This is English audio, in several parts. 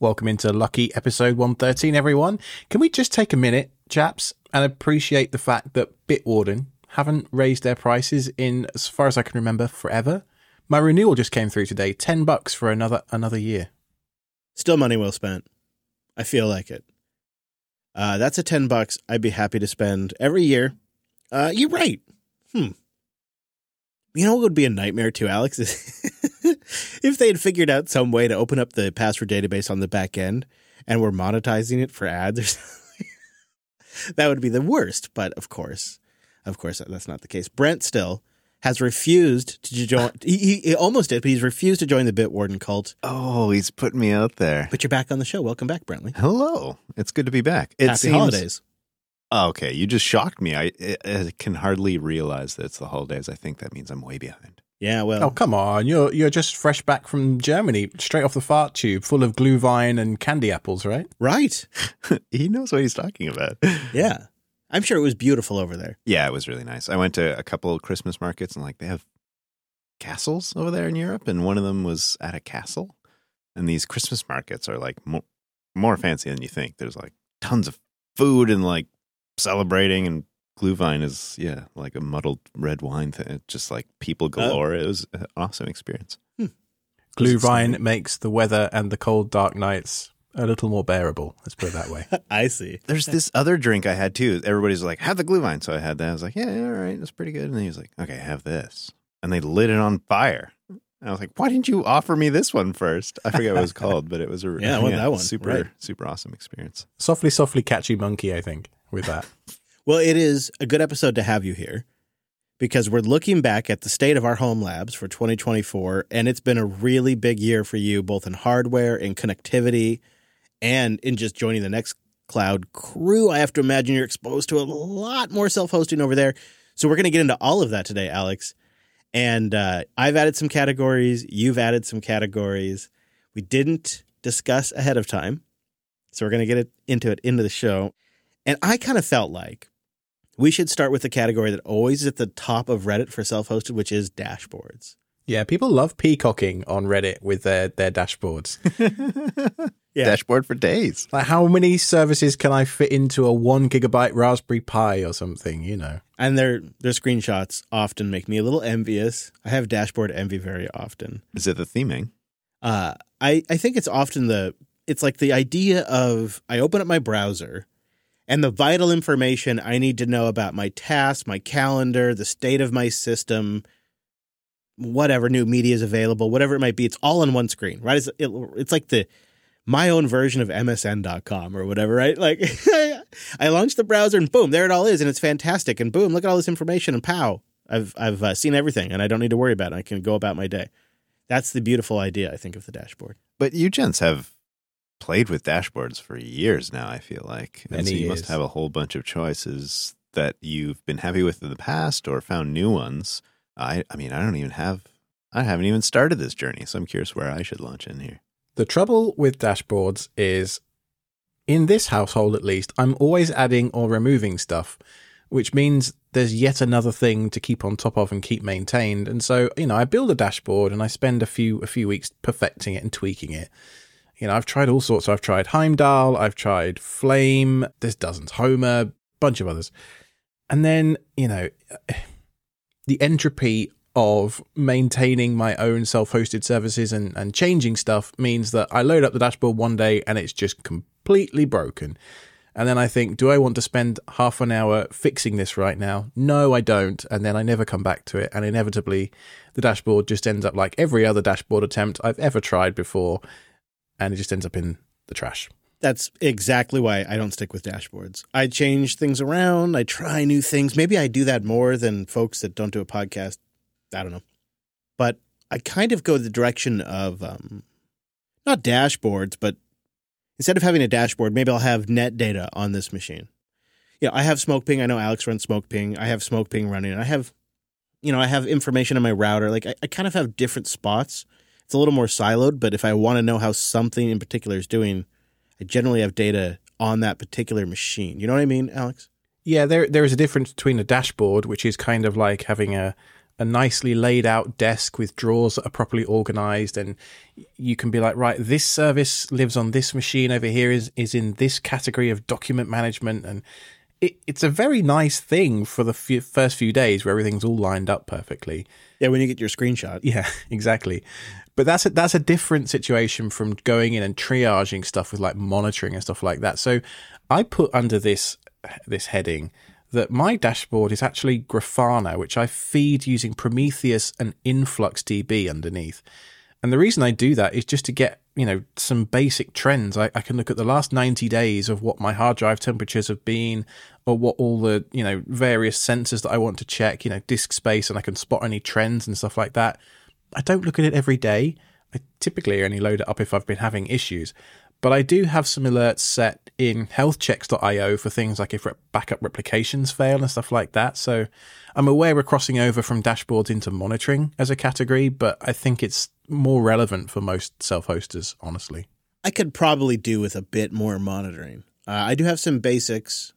Welcome into Lucky episode 113, everyone. Can we just take a minute, chaps, and appreciate the fact that Bitwarden haven't raised their prices in, as far as I can remember, forever? My renewal just came through today, 10 bucks for another another year. Still money well spent. I feel like it. Uh, that's a 10 bucks I'd be happy to spend every year. Uh, you're right. Hmm. You know what would be a nightmare too, Alex? if they had figured out some way to open up the password database on the back end and were monetizing it for ads or something. that would be the worst. But of course, of course, that's not the case. Brent still has refused to join. Uh. he, he, he almost did, but he's refused to join the Bitwarden cult. Oh, he's putting me out there. But you're back on the show. Welcome back, Brentley. Hello. It's good to be back. It Happy seems, holidays. Oh, okay, you just shocked me. I, I, I can hardly realize that it's the holidays. I think that means I'm way behind. Yeah, well, Oh, come on. You're you're just fresh back from Germany, straight off the fart tube, full of glue glühwein and candy apples, right? right. he knows what he's talking about. Yeah. I'm sure it was beautiful over there. Yeah, it was really nice. I went to a couple of Christmas markets and like they have castles over there in Europe, and one of them was at a castle. And these Christmas markets are like more, more fancy than you think. There's like tons of food and like celebrating, and Glühwein is yeah like a muddled red wine thing. It's just like people uh, galore. It was an awesome experience. Hmm. Glühwein makes the weather and the cold, dark nights a little more bearable. Let's put it that way. I see. There's this other drink I had too. Everybody's like, have the Glühwein. So I had that. I was like, yeah, yeah, all right, that's pretty good. And then he was like, okay, have this. And they lit it on fire. And I was like, why didn't you offer me this one first? I forget what it was called, but it was a Yeah, I want that one. super Right. super awesome experience. softly, softly catchy monkey, I think, with that. Well, it is a good episode to have you here because we're looking back at the state of our home labs for 2024, and it's been a really big year for you, both in hardware and connectivity, and in just joining the next cloud crew. I have to imagine you're exposed to a lot more self hosting over there. So we're going to get into all of that today, Alex. And uh, I've added some categories. You've added some categories. We didn't discuss ahead of time. So we're going to get into it into the show. And I kind of felt like we should start with the category that always is at the top of Reddit for self hosted, which is dashboards. Yeah, people love peacocking on Reddit with their, their dashboards. Yeah. Dashboard for days. like, how many services can I fit into a one gigabyte Raspberry Pi or something, you know? And their their screenshots often make me a little envious. I have dashboard envy very often. Is it the theming? Uh, I, I think it's often the it's like the idea of I open up my browser and the vital information I need to know about my tasks, my calendar, the state of my system, whatever new media is available, whatever it might be, it's all on one screen, right? It's, it, it's like the my own version of MSN.com or whatever, right? Like I launch the browser and boom, there it all is, and it's fantastic. And boom, look at all this information, and pow, I've I've uh, seen everything, and I don't need to worry about it. I can go about my day. That's the beautiful idea, I think, of the dashboard. But you gents have played with dashboards for years now, I feel like. And so you must have a whole bunch of choices that you've been happy with in the past or found new ones. I I mean, I don't even have I haven't even started this journey, so I'm curious where I should launch in here. The trouble with dashboards is, in this household at least, I'm always adding or removing stuff, which means there's yet another thing to keep on top of and keep maintained. And so, you know, I build a dashboard and I spend a few a few weeks perfecting it and tweaking it. You know, I've tried all sorts. I've tried Heimdall, I've tried Flame, there's dozens, Homer, bunch of others. And then, you know, the entropy of maintaining my own self-hosted services and, and changing stuff means that I load up the dashboard one day and it's just completely broken. And then I think, do I want to spend half an hour fixing this right now? No, I don't. And then I never come back to it. And inevitably, the dashboard just ends up like every other dashboard attempt I've ever tried before. And it just ends up in the trash. That's exactly why I don't stick with dashboards. I change things around. I try new things. Maybe I do that more than folks that don't do a podcast. I don't know. But I kind of go the direction of um, not dashboards, but instead of having a dashboard, maybe I'll have Netdata on this machine. Yeah, I have SmokePing. I know Alex runs SmokePing. I have SmokePing running. I have, you know, I have information on my router. Like I, I kind of have different spots. It's a little more siloed, but if I want to know how something in particular is doing, I generally have data on that particular machine. You know what I mean, Alex? Yeah, there there is a difference between a dashboard, which is kind of like having a a nicely laid out desk with drawers that are properly organized and you can be like right this service lives on this machine over here is is in this category of document management and it, it's a very nice thing for the few, first few days where everything's all lined up perfectly Yeah, when you get your screenshot. yeah exactly but that's a, that's a different situation from going in and triaging stuff with like monitoring and stuff like that so i put under this this heading that my dashboard is actually Grafana, which I feed using Prometheus and InfluxDB underneath. And the reason I do that is just to get, you know, some basic trends. I, I, can look at the last 90 days of what my hard drive temperatures have been or what all the, you know, various sensors that I want to check, you know, disk space, and I can spot any trends and stuff like that. I don't look at it every day. I typically only load it up if I've been having issues. But I do have some alerts set in healthchecks.io for things like if backup replications fail and stuff like that. So I'm aware we're crossing over from dashboards into monitoring as a category, but I think it's more relevant for most self hosters, honestly. I could probably do with a bit more monitoring. Uh, I do have some basics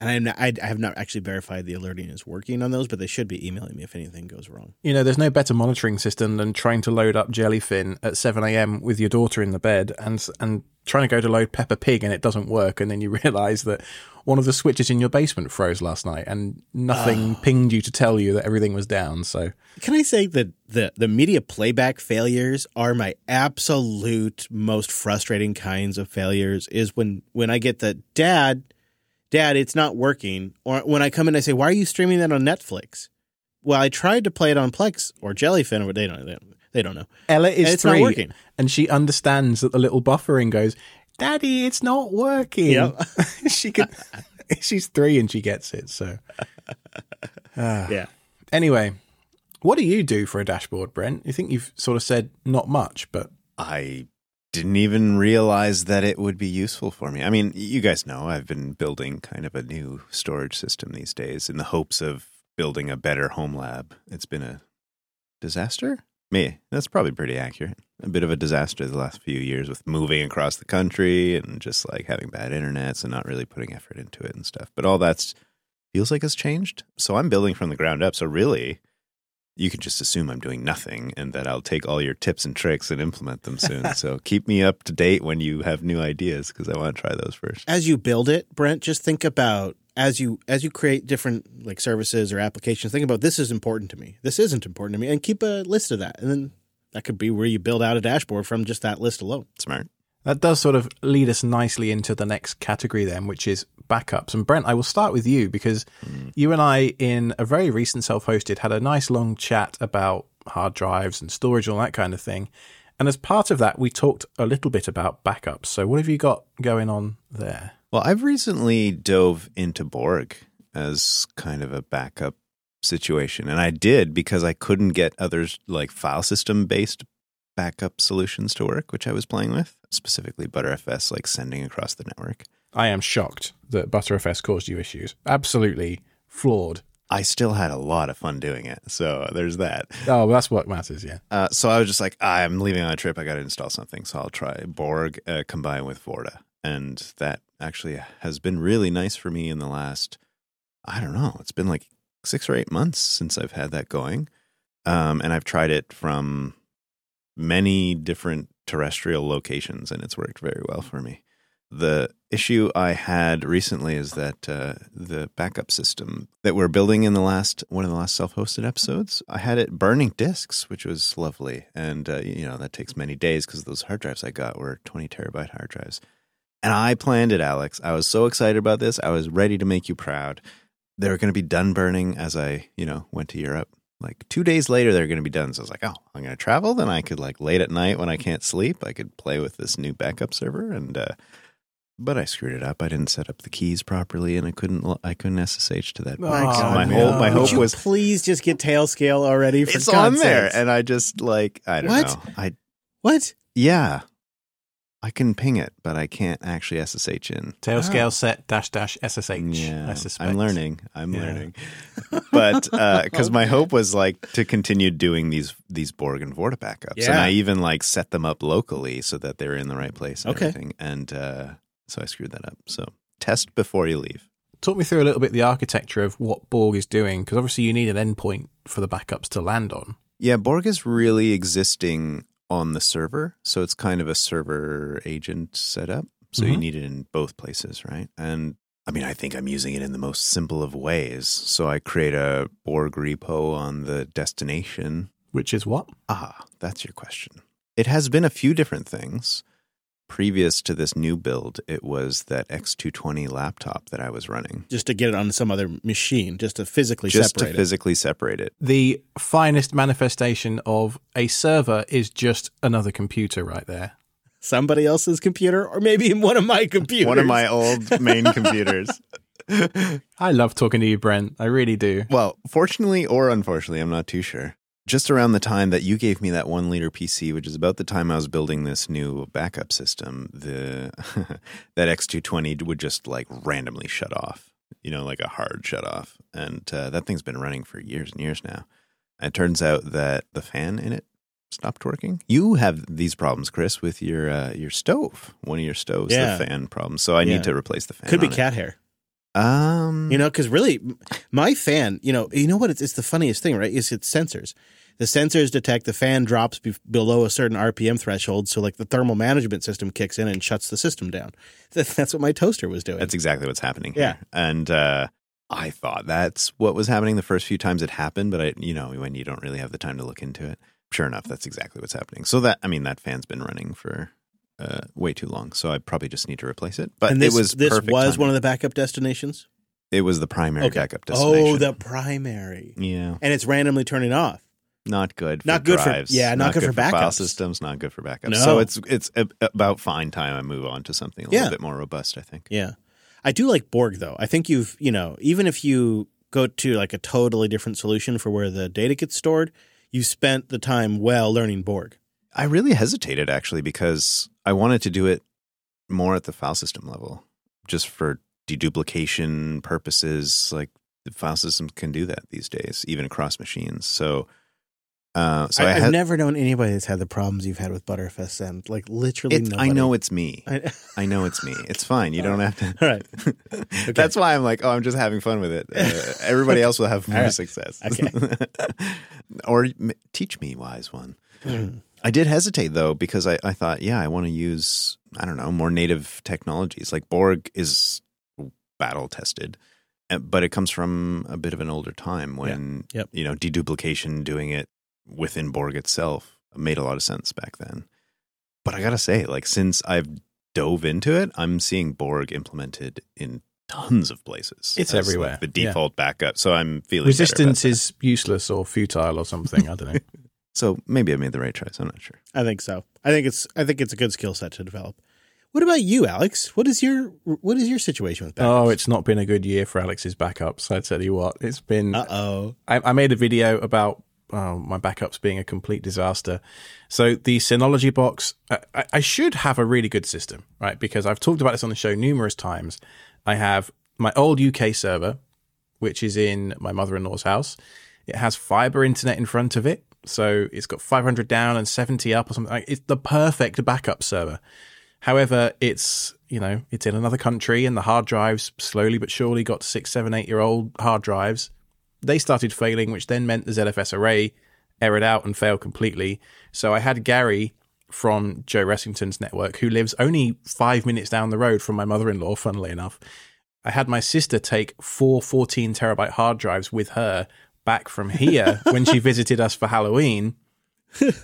and I'm not, I, I have not actually verified the alerting is working on those, but they should be emailing me if anything goes wrong. You know, there's no better monitoring system than trying to load up Jellyfin at 7 a.m. with your daughter in the bed and and trying to go to load Peppa Pig and it doesn't work, and then you realise that one of the switches in your basement froze last night and nothing oh. pinged you to tell you that everything was down. So, can I say that the the media playback failures are my absolute most frustrating kinds of failures? Is when when I get the dad Dad, it's not working. Or when I come in, I say, Why are you streaming that on Netflix? Well, I tried to play it on Plex or Jellyfin, or they don't, they don't, know. Ella is and it's three, not working. and she understands that the little buffering goes, Daddy, it's not working. Yep. she could. she's three and she gets it. So, uh, yeah. Anyway, what do you do for a dashboard, Brent? You think you've sort of said not much, but I didn't even realize that it would be useful for me. I mean, you guys know I've been building kind of a new storage system these days in the hopes of building a better home lab. It's been a disaster. Me, that's probably pretty accurate. A bit of a disaster the last few years with moving across the country and just like having bad internets and not really putting effort into it and stuff. But all that's feels like it's changed. So I'm building from the ground up. So really, you can just assume I'm doing nothing and that I'll take all your tips and tricks and implement them soon. so keep me up to date when you have new ideas because I want to try those first. As you build it, Brent, just think about as you as you create different like services or applications, think about this is important to me. This isn't important to me and keep a list of that. And then that could be where you build out a dashboard from just that list alone. Smart. That does sort of lead us nicely into the next category, then, which is backups. And Brent, I will start with you because mm. you and I, in a very recent self hosted, had a nice long chat about hard drives and storage and all that kind of thing. And as part of that, we talked a little bit about backups. So, what have you got going on there? Well, I've recently dove into Borg as kind of a backup situation. And I did because I couldn't get others like file system based backup solutions to work, which I was playing with, specifically Btrfs, like sending across the network. I am shocked that Btrfs caused you issues. Absolutely flawed. I still had a lot of fun doing it. So there's that. Oh, that's what matters, yeah. Uh, so I was just like, I'm leaving on a trip. I got to install something. So I'll try Borg uh, combined with Vorta. And that actually has been really nice for me in the last, I don't know, it's been like six or eight months since I've had that going. Um, and I've tried it from many different terrestrial locations, and it's worked very well for me. The issue I had recently is that uh, the backup system that we're building in the last one of the last self-hosted episodes, I had it burning disks, which was lovely, and uh, you know that takes many days because those hard drives I got were twenty terabyte hard drives. And I planned it, Alex. I was so excited about this. I was ready to make you proud. They were going to be done burning as I, you know, went to Europe like two days later they're going to be done so i was like oh i'm going to travel then i could like late at night when i can't sleep i could play with this new backup server and uh but I screwed it up. I didn't set up the keys properly, and I couldn't. I couldn't SSH to that. Oh, my whole my hope was please just get Tailscale already. For it's on there, and I just like I don't what? know. I what? Yeah, I can ping it, but I can't actually SSH in. Tailscale oh. set dash dash SSH. Yeah, I suspect. I'm learning. I'm yeah. learning. but because uh, my hope was like to continue doing these these Borg and Vorta backups, yeah. and I even like set them up locally so that they were in the right place. And okay. Everything. And uh, so I screwed that up. So test before you leave. Talk me through a little bit the architecture of what Borg is doing, because obviously you need an endpoint for the backups to land on. Yeah, Borg is really existing on the server. So it's kind of a server agent setup. So you Mhm. need it in both places, right? And I mean, I think I'm using it in the most simple of ways. So I create a Borg repo on the destination. Which is what? Ah, that's your question. It has been a few different things. Previous to this new build, it was that X220 laptop that I was running. Just to get it on some other machine, just to physically Just separate to physically separate it. The finest manifestation of a server is just another computer right there. Somebody else's computer, or maybe one of my computers. One of my old main computers. I love talking to you, Brent. I really do. Well, fortunately or unfortunately, I'm not too sure. Just around the time that you gave me that one liter PC, which is about the time I was building this new backup system, the that X220 would just like randomly shut off, you know, like a hard shut off. And uh, that thing's been running for years and years now. It turns out that the fan in it stopped working. You have these problems, Chris, with your uh, your stove. One of your stoves, Yeah. the fan problem. So I Yeah. need to replace the fan. Could be on it. cat hair. Um, You know, because really, my fan, you know, you know what? It's, it's the funniest thing, right? Is it's sensors. The sensors detect the fan drops be- below a certain RPM threshold, so like the thermal management system kicks in and shuts the system down. That, that's what my toaster was doing. That's exactly what's happening Yeah. here. And uh, I thought that's what was happening the first few times it happened, but I, you know, when you don't really have the time to look into it, sure enough, that's exactly what's happening. So that, I mean, that fan's been running for uh, way too long, so I probably just need to replace it. But and this it was this was timing. one of the backup destinations. It was the primary Okay. backup destination. Oh, the primary, yeah, and it's randomly turning off. not good. For Not good for- yeah, not good for file backups. systems. Not good for backups. No. So it's it's about fine time I move on to something a Yeah. little bit more robust. I think. Yeah. I do like Borg though. I think you've, you know, even if you go to like a totally different solution for where the data gets stored, you spent the time well learning Borg. I really hesitated actually because I wanted to do it more at the file system level, just for deduplication purposes. Like the file systems can do that these days, even across machines. So, uh, so I, have never known anybody that's had the problems you've had with Btrfs Send. Like literally. I know it's me. I, I know it's me. It's fine. You don't have to. all right. That's why I'm like, oh, I'm just having fun with it. Uh, everybody else will have more right. success. Okay. or m- teach me, wise one. Mm. I did hesitate though because I, I thought, yeah, I want to use I don't know more native technologies. Like Borg is battle tested, uh, but it comes from a bit of an older time when Yep. you know deduplication, doing it within Borg itself, made a lot of sense back then. But I gotta say, like since I've dove into it, I'm seeing Borg implemented in tons of places. It's as, like, everywhere, the yeah. default backup. So I'm feeling Resistance is useless or futile or something. I don't know. So maybe I made the right choice. I'm not sure. I think so. I think it's I think it's a good skill set to develop. What about you, Alex? What is your what is your situation with backups? oh, it's not been a good year for Alex's backups. I tell you what, it's been. Uh oh. I, I made a video about oh, my backups being a complete disaster. So the Synology box, I, I- I should have a really good system, right? Because I've talked about this on the show numerous times. I have my old UK server, which is in my mother-in-law's house. It has fiber internet in front of it, so it's got 500 down and 70 up or something. Like, It's the perfect backup server. However, it's you know it's in another country, and the hard drives slowly but surely got six, seven, eight year old hard drives. They started failing, which then meant the ZFS array errored out and failed completely. So I had Gary from Joe Ressington's network, who lives only five minutes down the road from my mother in law, funnily enough. I had my sister take four 14 terabyte hard drives with her back from here when she visited us for Halloween,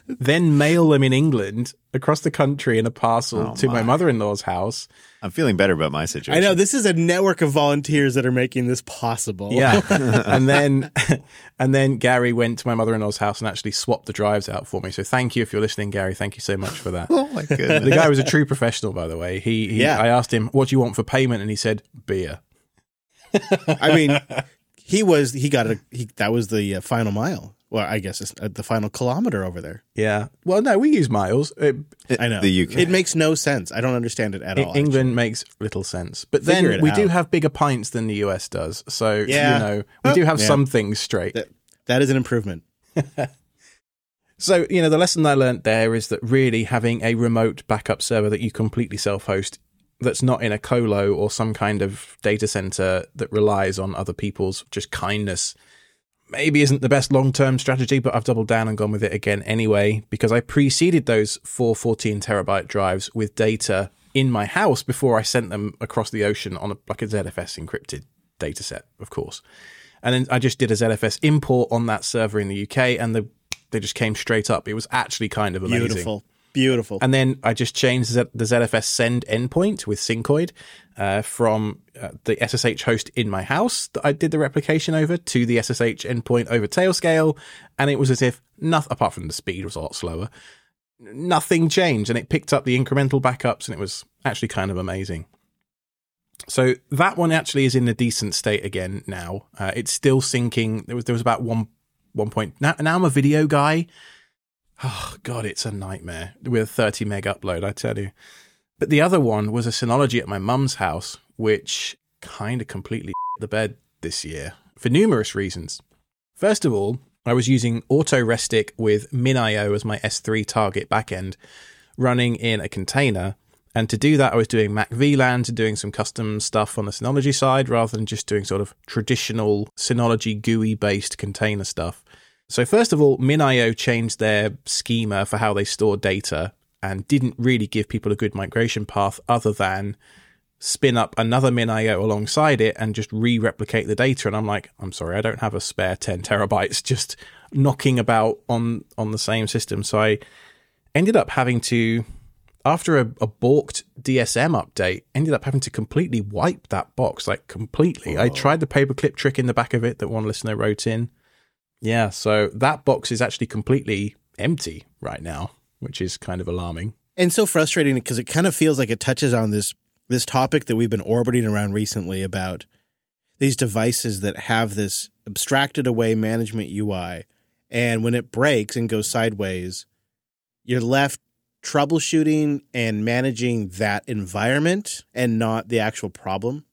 then mail them in England across the country in a parcel Oh, to my my. mother in law's house. I'm feeling better about my situation. I know this is a network of volunteers that are making this possible. Yeah. and then and then Gary went to my mother-in-law's house and actually swapped the drives out for me. So thank you if you're listening, Gary. Thank you so much for that. Oh my goodness. the guy was a true professional, by the way. He, he Yeah. I asked him, "What do you want for payment?" and he said, "Beer." I mean, he was he got a he that was the uh, final mile. Well, I guess it's uh, the final kilometer over there. Yeah. Well, no, we use miles. It, I know The UK. It makes no sense. I don't understand it at all. England makes little sense, but Figure then it we do have bigger pints than the US does. So Yeah. you know, we do have Yeah. some things straight. That- that is an improvement. So, you know, the lesson I learned there is that really having a remote backup server that you completely self host that's not in a colo or some kind of data center that relies on other people's just kindness maybe isn't the best long term strategy, but I've doubled down and gone with it again anyway because I preceded those four 14 terabyte drives with data in my house before I sent them across the ocean on a, like a ZFS encrypted data set, of course. And then I just did a ZFS import on that server in the UK and the, they just came straight up. It was actually kind of amazing. Beautiful. Beautiful. And then I just changed the ZFS send endpoint with Syncoid uh, from uh, the SSH host in my house that I did the replication over to the SSH endpoint over Tailscale. And it was as if nothing, apart from the speed was a lot slower, nothing changed. And it picked up the incremental backups and it was actually kind of amazing. So that one actually is in a decent state again now. Uh, it's still syncing. There was there was about one one point. Now, now I'm a video guy. Oh god, it's a nightmare with a 30 meg upload. I tell you. But the other one was a Synology at my mum's house, which kind of completely the bed this year for numerous reasons. First of all, I was using AutoRestic with MinIO as my S3 target backend, running in a container and to do that, I was doing Mac VLAN to doing some custom stuff on the Synology side rather than just doing sort of traditional Synology GUI based container stuff. So, first of all, MinIO changed their schema for how they store data and didn't really give people a good migration path other than spin up another MinIO alongside it and just re replicate the data. And I'm like, I'm sorry, I don't have a spare 10 terabytes just knocking about on, on the same system. So, I ended up having to after a, a balked DSM update, ended up having to completely wipe that box, like completely. I tried the paperclip trick in the back of it that one listener wrote in. Yeah, so that box is actually completely empty right now, which is kind of alarming. And so frustrating because it kind of feels like it touches on this this topic that we've been orbiting around recently about these devices that have this abstracted away management UI. And when it breaks and goes sideways, you're left troubleshooting and managing that environment and not the actual problem,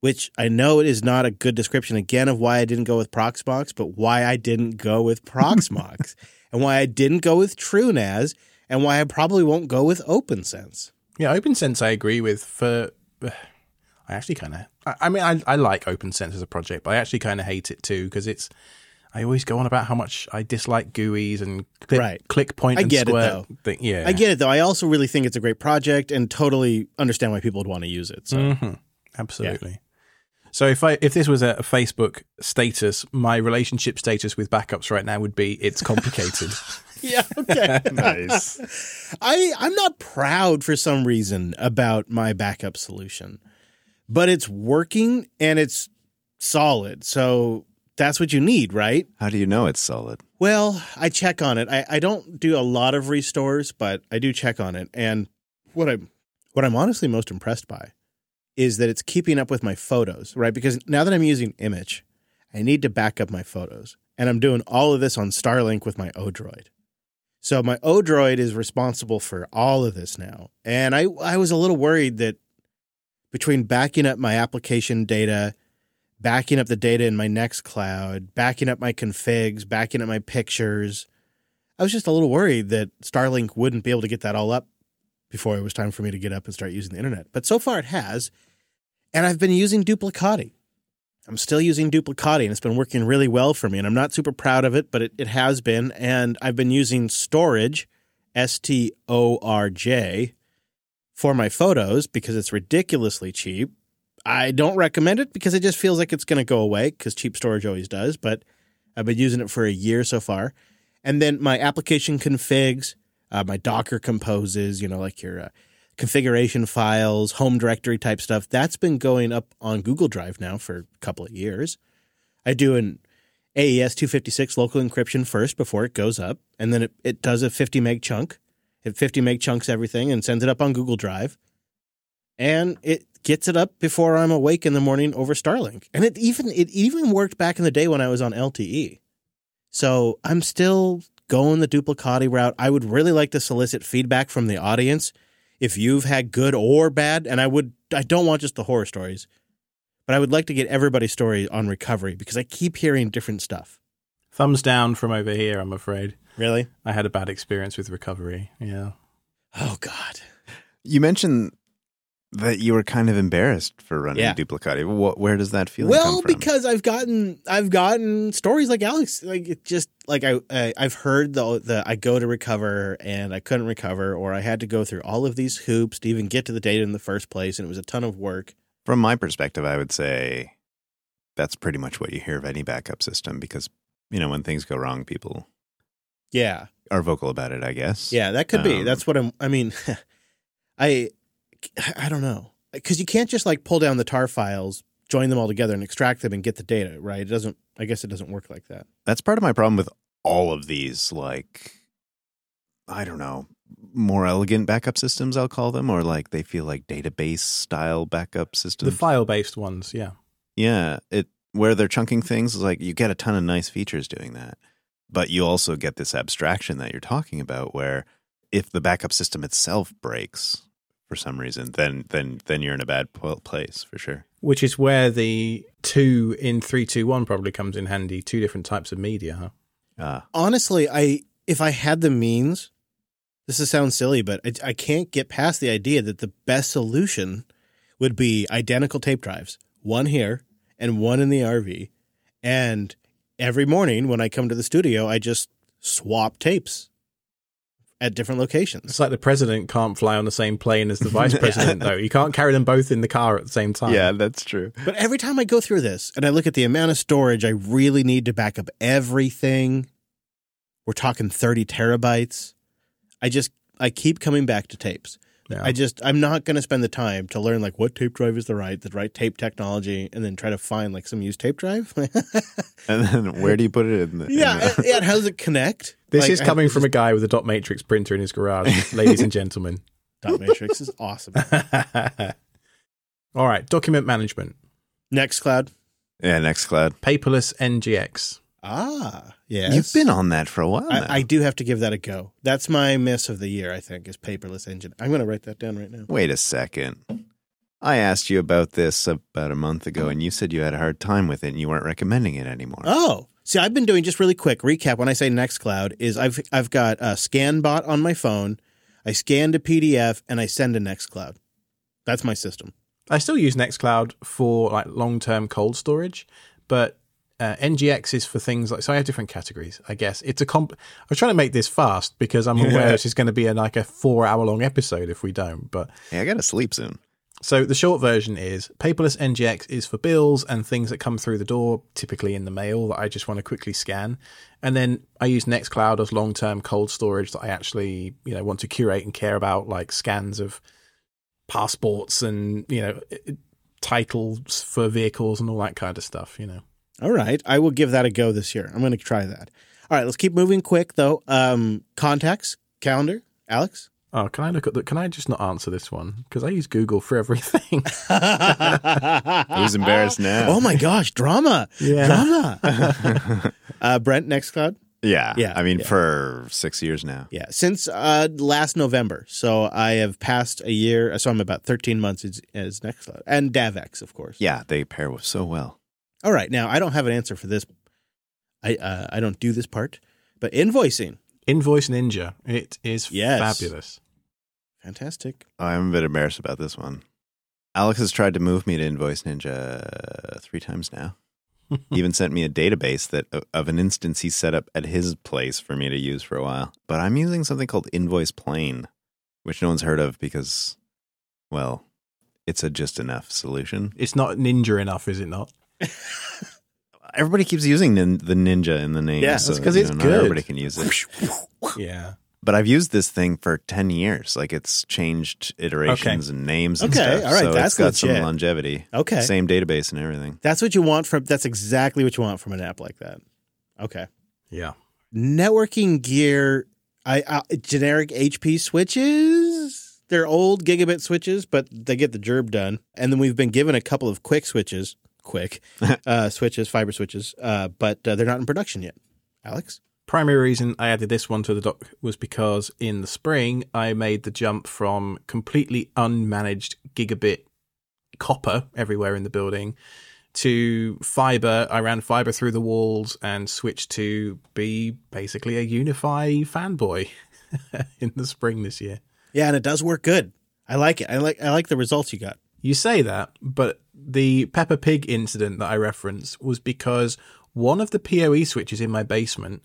which I know it is not a good description again of why I didn't go with Proxmox, but why I didn't go with Proxmox and why I didn't go with TrueNAS and why I probably won't go with OPNsense. Yeah, OPNsense I agree with for I actually kind of I, I mean I I like OPNsense as a project, but I actually kind of hate it too because it's I always go on about how much I dislike GUIs and click, Right. click point I and get it, though. thing. Yeah, I get it though. I also really think it's a great project and totally understand why people would want to use it. So Mhm. Absolutely. So if I if this was a, a Facebook status, my relationship status with backups right now would be it's complicated. yeah, okay. Nice. I I'm not proud for some reason about my backup solution, but it's working and it's solid. So that's what you need, right? How do you know it's solid? Well, I check on it. I, I don't do a lot of restores, but I do check on it. And what I'm what I'm honestly most impressed by is that it's keeping up with my photos, right? Because now that I'm using Immich, I need to back up my photos. And I'm doing all of this on Starlink with my Odroid. So my Odroid is responsible for all of this now. And I I was a little worried that between backing up my application data backing up the data in my Nextcloud, backing up my configs, backing up my pictures. I was just a little worried that Starlink wouldn't be able to get that all up before it was time for me to get up and start using the internet. But so far it has. And I've been using Duplicati. I'm still using Duplicati and it's been working really well for me. And I'm not super proud of it, but it, it has been. And I've been using Storj, S T O R J, for my photos because it's ridiculously cheap. I don't recommend it because it just feels like it's going to go away because cheap storage always does. But I've been using it for a year so far. And then my application configs, uh, my Docker composes, you know, like your uh, configuration files, home directory type stuff, that's been going up on Google Drive now for a couple of years. I do an AES 256 local encryption first before it goes up. And then it, it does a 50 meg chunk. It 50 meg chunks everything and sends it up on Google Drive. And it gets it up before I'm awake in the morning over Starlink. And it even it even worked back in the day when I was on LTE. So I'm still going the duplicati route. I would really like to solicit feedback from the audience if you've had good or bad. And I would I don't want just the horror stories, but I would like to get everybody's story on recovery because I keep hearing different stuff. Thumbs down from over here, I'm afraid. Really? I had a bad experience with recovery. Yeah. Oh God. You mentioned that you were kind of embarrassed for running Yeah. Duplicati. What, where does that feeling well come from? because i've gotten i've gotten stories like alex like it just like i, I i've heard the the i go to recover and i couldn't recover or i had to go through all of these hoops to even get to the data in the first place and it was a ton of work From my perspective, I would say that's pretty much what you hear of any backup system because, you know, when things go wrong, people yeah are vocal about it, I guess. yeah that could be Um, that's what i'm i mean i i don't know because you can't just like pull down the tar files join them all together and extract them and get the data right it doesn't i guess it doesn't work like that That's part of my problem with all of these, like, I don't know, more elegant backup systems, I'll call them, or like they feel like database style backup systems. The file based ones, yeah. Yeah, it where they're chunking things is like you get a ton of nice features doing that, but you also get this abstraction that you're talking about, where if the backup system itself breaks for some reason, then then then you're in a bad place for sure. Which is where the two in three two one probably comes in handy. Two different types of media, huh? Uh, honestly, I if I had the means, this is sounds silly, but I, I can't get past the idea that the best solution would be identical tape drives, one here and one in the RV, and every morning when I come to the studio, I just swap tapes at different locations. It's like the president can't fly on the same plane as the vice president, though. You can't carry them both in the car at the same time. yeah, that's true. But every time I go through this and I look at the amount of storage I really need to back up everything, we're talking 30 terabytes. I just, I keep coming back to tapes. Yeah. I just, I'm not going to spend the time to learn like what tape drive is the right, the right tape technology, and then try to find like some used tape drive. And then where do you put it in the? in yeah. the- and- yeah. and How does it connect? This Like, is I- coming from a guy with a dot matrix printer in his garage, ladies and gentlemen. Dot Matrix is awesome. All right, document management, Nextcloud. yeah, Nextcloud. paperless NGX. Ah, yeah. You've been on that for a while now. I, I do have to give that a go. That's my miss of the year, I think, is paperless engine. I'm going to write that down right now. Wait a second. I asked you about this about a month ago, and you said you had a hard time with it, and you weren't recommending it anymore. Oh, see, I've been doing just really quick recap. When I say Nextcloud, is I've I've got a ScanBot on my phone. I scan to PDF and I send to Nextcloud. That's my system. I still use Nextcloud for like long-term cold storage, but uh, NGX is for things like so. I have different categories. I guess it's a comp. I was trying to make this fast because I'm aware this is going to be a, like a four-hour-long episode if we don't. But Hey, I gotta sleep soon. So the short version is paperless NGX is for bills and things that come through the door, typically in the mail that I just want to quickly scan. And then I use Nextcloud as long-term cold storage that I actually, you know, want to curate and care about like scans of passports and, you know, titles for vehicles and all that kind of stuff, you know. All right, I will give that a go this year. I'm going to try that. All right, let's keep moving quick though. Um, contacts, calendar, Alex. Oh, can I look at the can I just not answer this one because I use Google for everything. Who's embarrassed now? Oh my gosh, drama, Yeah. drama. uh, Brent, Nextcloud. yeah, Yeah, I mean, yeah. for six years now. Yeah, since uh, last November. So I have passed a year. So I'm about 13 months as, as Nextcloud and Davex, of course. Yeah, they pair so well. All right, now I don't have an answer for this. I uh, I don't do this part, but invoicing, Invoice Ninja. It is Yes. fabulous. fantastic. I'm a bit embarrassed about this one. Alex has tried to move me to Invoice Ninja three times now. He even sent me a database that of an instance he set up at his place for me to use for a while. But I'm using something called Invoice Plane, which no one's heard of because, well, it's a just enough solution. It's not ninja enough, is it not? Everybody keeps using nin- the ninja in the name. Yeah, so, that's 'cause it's know, not good. Everybody can use it. Yeah. But I've used this thing for 10 years. Like it's changed iterations and names and Okay, stuff. all right, so that's it's got some longevity. Okay, Same database and everything. that's what you want from. That's exactly what you want from an app like that. Okay, Yeah. networking gear. I uh, generic HP switches. They're old gigabit switches, but they get the job done. And then we've been given a couple of quick switches, quick uh, switches, fiber switches, uh, but uh, they're not in production yet. Alex. Primary reason I added this one to the doc was because in the spring I made the jump from completely unmanaged gigabit copper everywhere in the building to fiber. I ran fiber through the walls and switched to be basically a UniFi fanboy in the spring this year. Yeah, and it does work good. I like it. I like I like the results you got. You say that, but the Peppa Pig incident that I referenced was because one of the PoE switches in my basement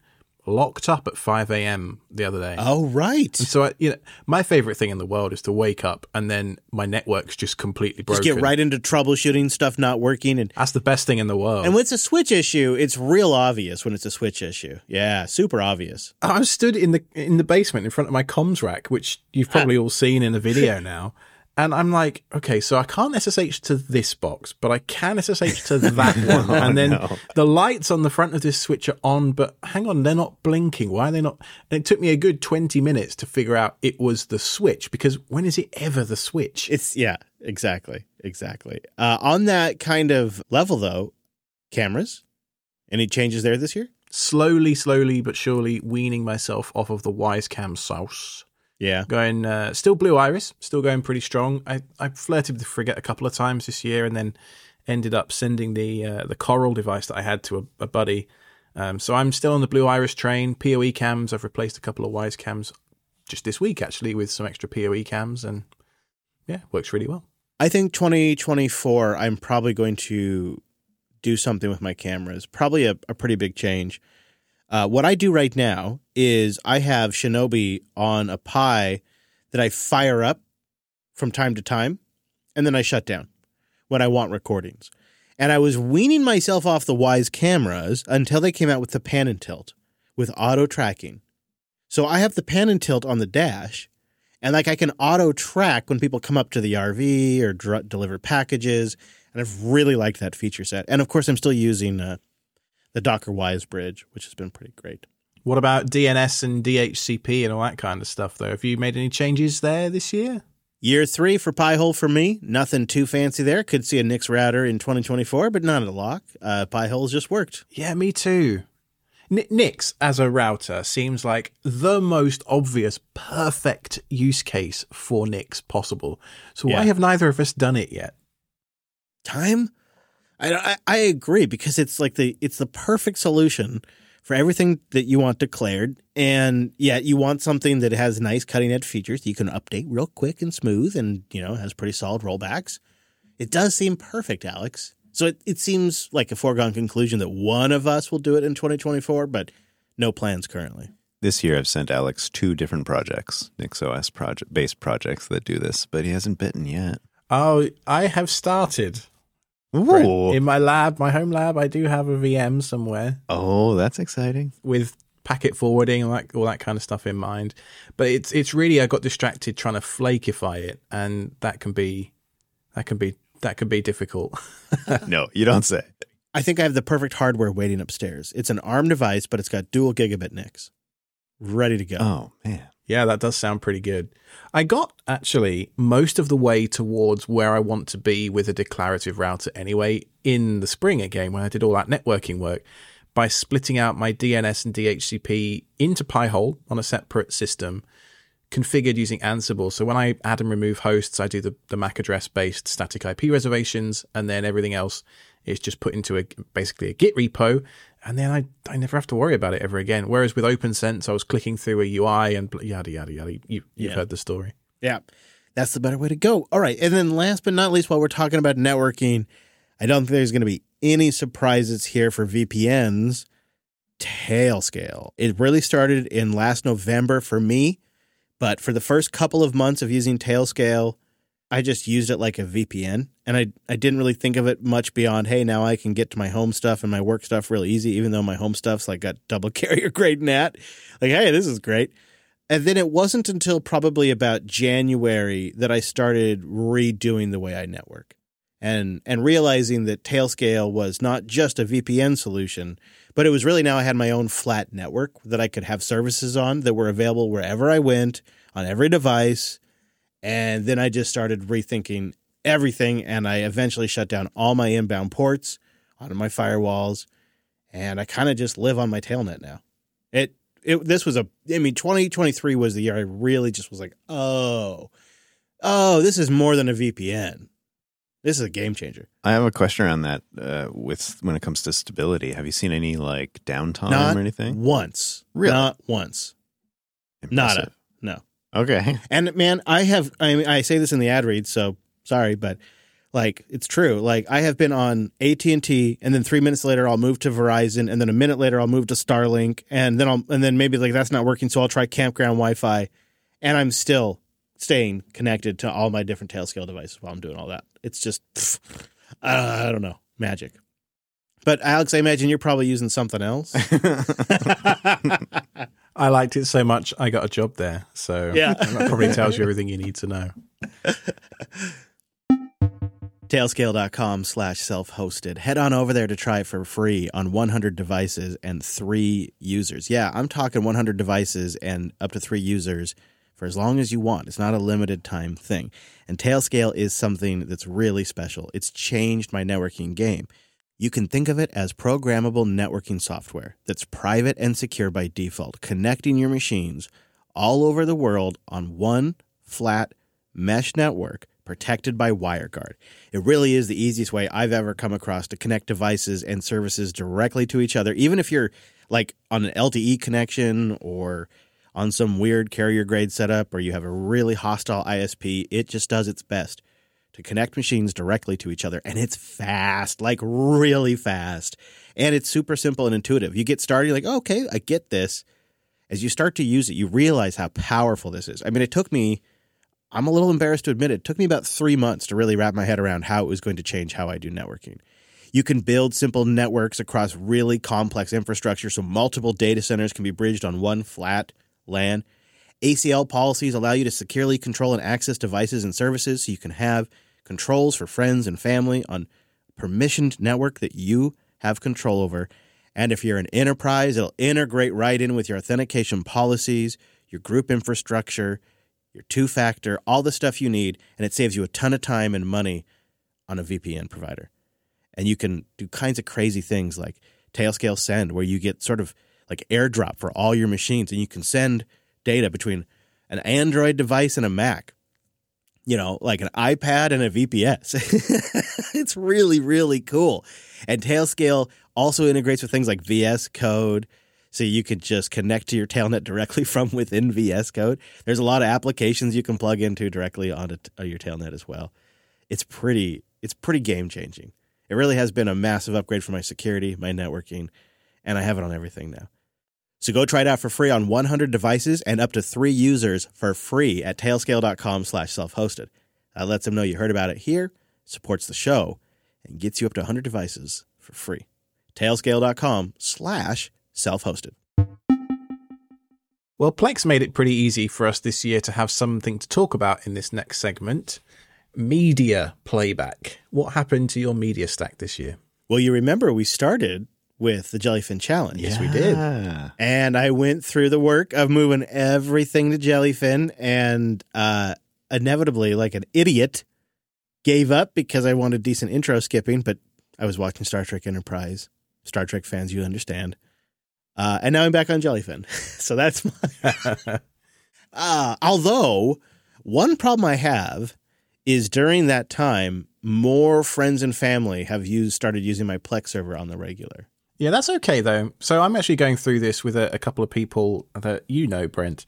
locked up at 5 a.m. the other day. Oh right. And so, I, you know, my favorite thing in the world is to wake up and then my network's just completely broken. Just get right into troubleshooting stuff not working and That's the best thing in the world. and when it's a switch issue, it's real obvious when it's a switch issue. Yeah, super obvious. I was stood in the in the basement in front of my comms rack, which you've probably all seen in a video now. And I'm like, okay, so I can't SSH to this box, but I can SSH to that one. and then no. the lights on the front of this switch are on, but hang on, they're not blinking. Why are they not? And it took me a good 20 minutes to figure out it was the switch because when is it ever the switch? It's yeah, exactly, exactly. Uh, on that kind of level, though, cameras. Any changes there this year? slowly, slowly, but surely weaning myself off of the Wyze cam sauce. Yeah, Going uh, still blue iris, still going pretty strong. I, I flirted with the Frigate a couple of times this year, and then ended up sending the uh, the Coral device that I had to a, a buddy. Um, so I'm still on the blue iris train. PoE cams. I've replaced a couple of Wyze cams just this week actually with some extra PoE cams, and yeah, works really well. I think 2024. I'm probably going to do something with my cameras. Probably a, a pretty big change. Uh, what I do right now is I have Shinobi on a Pi that I fire up from time to time, and then I shut down when I want recordings. And I was weaning myself off the Wyze cameras until they came out with the pan and tilt with auto tracking. So I have the pan and tilt on the dash, and like I can auto track when people come up to the RV or dr- deliver packages. And I've really liked that feature set. And of course, I'm still using uh, the Docker Wyze bridge, which has been pretty great. What about DNS and DHCP and all that kind of stuff though? Have you made any changes there this year? Year three for Pi-hole for me. Nothing too fancy there. Could see a Nix router in 2024, but not a lock. Uh, Pi-hole's just worked. Yeah, me too. N- Nix as a router seems like the most obvious, perfect use case for Nix possible. So why Yeah. have neither of us done it yet? Time? I, I I agree because it's like the it's the perfect solution for everything that you want declared, and yet you want something that has nice cutting edge features you can update real quick and smooth, and you know has pretty solid rollbacks. It does seem perfect, Alex. So it, it seems like a foregone conclusion that one of us will do it in 2024, but no plans currently. This year, I've sent Alex two different projects, NixOS project based projects that do this, but he hasn't bitten yet. Oh, I have started. Ooh. In my lab, my home lab, I do have a VM somewhere Oh, that's exciting. with packet forwarding and like all that kind of stuff in mind. But it's it's really I got distracted trying to flakify it, and that can be that can be that can be difficult. no, you don't say. I think I have the perfect hardware waiting upstairs. It's an ARM device, but it's got dual gigabit NICs. Ready to go. Oh, man. Yeah, that does sound pretty good. I got actually most of the way towards where I want to be with a declarative router anyway in the spring again when I did all that networking work by splitting out my DNS and DHCP into Pi-hole on a separate system configured using Ansible. So when I add and remove hosts, I do the, the MAC address based static IP reservations, and then everything else is just put into a basically a Git repo, and then I I never have to worry about it ever again. Whereas with OPNsense, I was clicking through a UI and yada yada yada. You, you've Yeah. heard the story. Yeah, that's the better way to go. All right. And then last but not least, while we're talking about networking, I don't think there's going to be any surprises here for VPNs. Tailscale. It really started in last November for me, but for the first couple of months of using Tailscale, I just used it like a VPN. And I, I didn't really think of it much beyond, hey, now I can get to my home stuff and my work stuff real easy, even though my home stuff's like got double carrier grade NAT. Like, hey, this is great. And then it wasn't until probably about January that I started redoing the way I network and and realizing that Tailscale was not just a VPN solution, but it was really now I had my own flat network that I could have services on that were available wherever I went on every device. And then I just started rethinking everything and I eventually shut down all my inbound ports on my firewalls and I kind of just live on my tailnet now. It it this was a I mean 2023 was the year I really just was like, "Oh. Oh, this is more than a VPN. This is a game changer." I have a question around that uh, with when it comes to stability. Have you seen any like downtime Not or anything? once. Really? Not once. Nada. Impressive. No. Okay. And man, I have I mean, I say this in the ad read, so sorry, but like it's true. Like I have been on AT&T and then 3 minutes later I'll move to Verizon and then a minute later I'll move to Starlink and then I'll and then maybe like that's not working so I'll try campground Wi-Fi and I'm still staying connected to all my different Tailscale devices while I'm doing all that. It's just pff, I don't know, magic. But Alex, I imagine you're probably using something else. I liked it so much, I got a job there. So Yeah. that probably tells you everything you need to know. Tailscale.com slash self-hosted. Head on over there to try it for free on 100 devices and three users. Yeah, I'm talking 100 devices and up to three users for as long as you want. It's not a limited time thing. And Tailscale is something that's really special. It's changed my networking game. You can think of it as programmable networking software that's private and secure by default, connecting your machines all over the world on one flat mesh network protected by WireGuard. It really is the easiest way I've ever come across to connect devices and services directly to each other, even if you're like on an LTE connection or on some weird carrier grade setup or you have a really hostile ISP, it just does its best to connect machines directly to each other. And it's fast, like really fast. And it's super simple and intuitive. You get started, you're like, oh, okay, I get this. As you start to use it, you realize how powerful this is. I mean, it took me, I'm a little embarrassed to admit it, it took me about three months to really wrap my head around how it was going to change how I do networking. You can build simple networks across really complex infrastructure so multiple data centers can be bridged on one flat LAN. ACL policies allow you to securely control and access devices and services so you can have controls for friends and family on permissioned network that you have control over. And if you're an enterprise, it'll integrate right in with your authentication policies, your group infrastructure, your two factor, all the stuff you need, and it saves you a ton of time and money on a VPN provider. And you can do kinds of crazy things like Tailscale Send, where you get sort of like airdrop for all your machines, and you can send data between an Android device and a Mac. You know, like an iPad and a VPS. it's really, really cool. And Tailscale also integrates with things like VS Code. So you could just connect to your tailnet directly from within VS Code. There's a lot of applications you can plug into directly onto uh, your tailnet as well. It's pretty it's pretty game changing. It really has been a massive upgrade for my security, my networking, and I have it on everything now. So go try it out for free on 100 devices and up to three users for free at tailscale.com slash self-hosted. That lets them know you heard about it here, supports the show, and gets you up to 100 devices for free. tailscale.com slash self-hosted. Well, Plex made it pretty easy for us this year to have something to talk about in this next segment media playback. What happened to your media stack this year? Well, you remember we started with the Jellyfin Challenge. Yes, we did. And I went through the work of moving everything to Jellyfin and uh, inevitably, like an idiot, gave up because I wanted decent intro skipping, but I was watching Star Trek Enterprise. Star Trek fans, you understand. Uh, and now I'm back on Jellyfin. so that's my. uh, although, one problem I have is during that time, more friends and family have used started using my Plex server on the regular. Yeah, that's okay though. So I'm actually going through this with a, a couple of people that you know, Brent.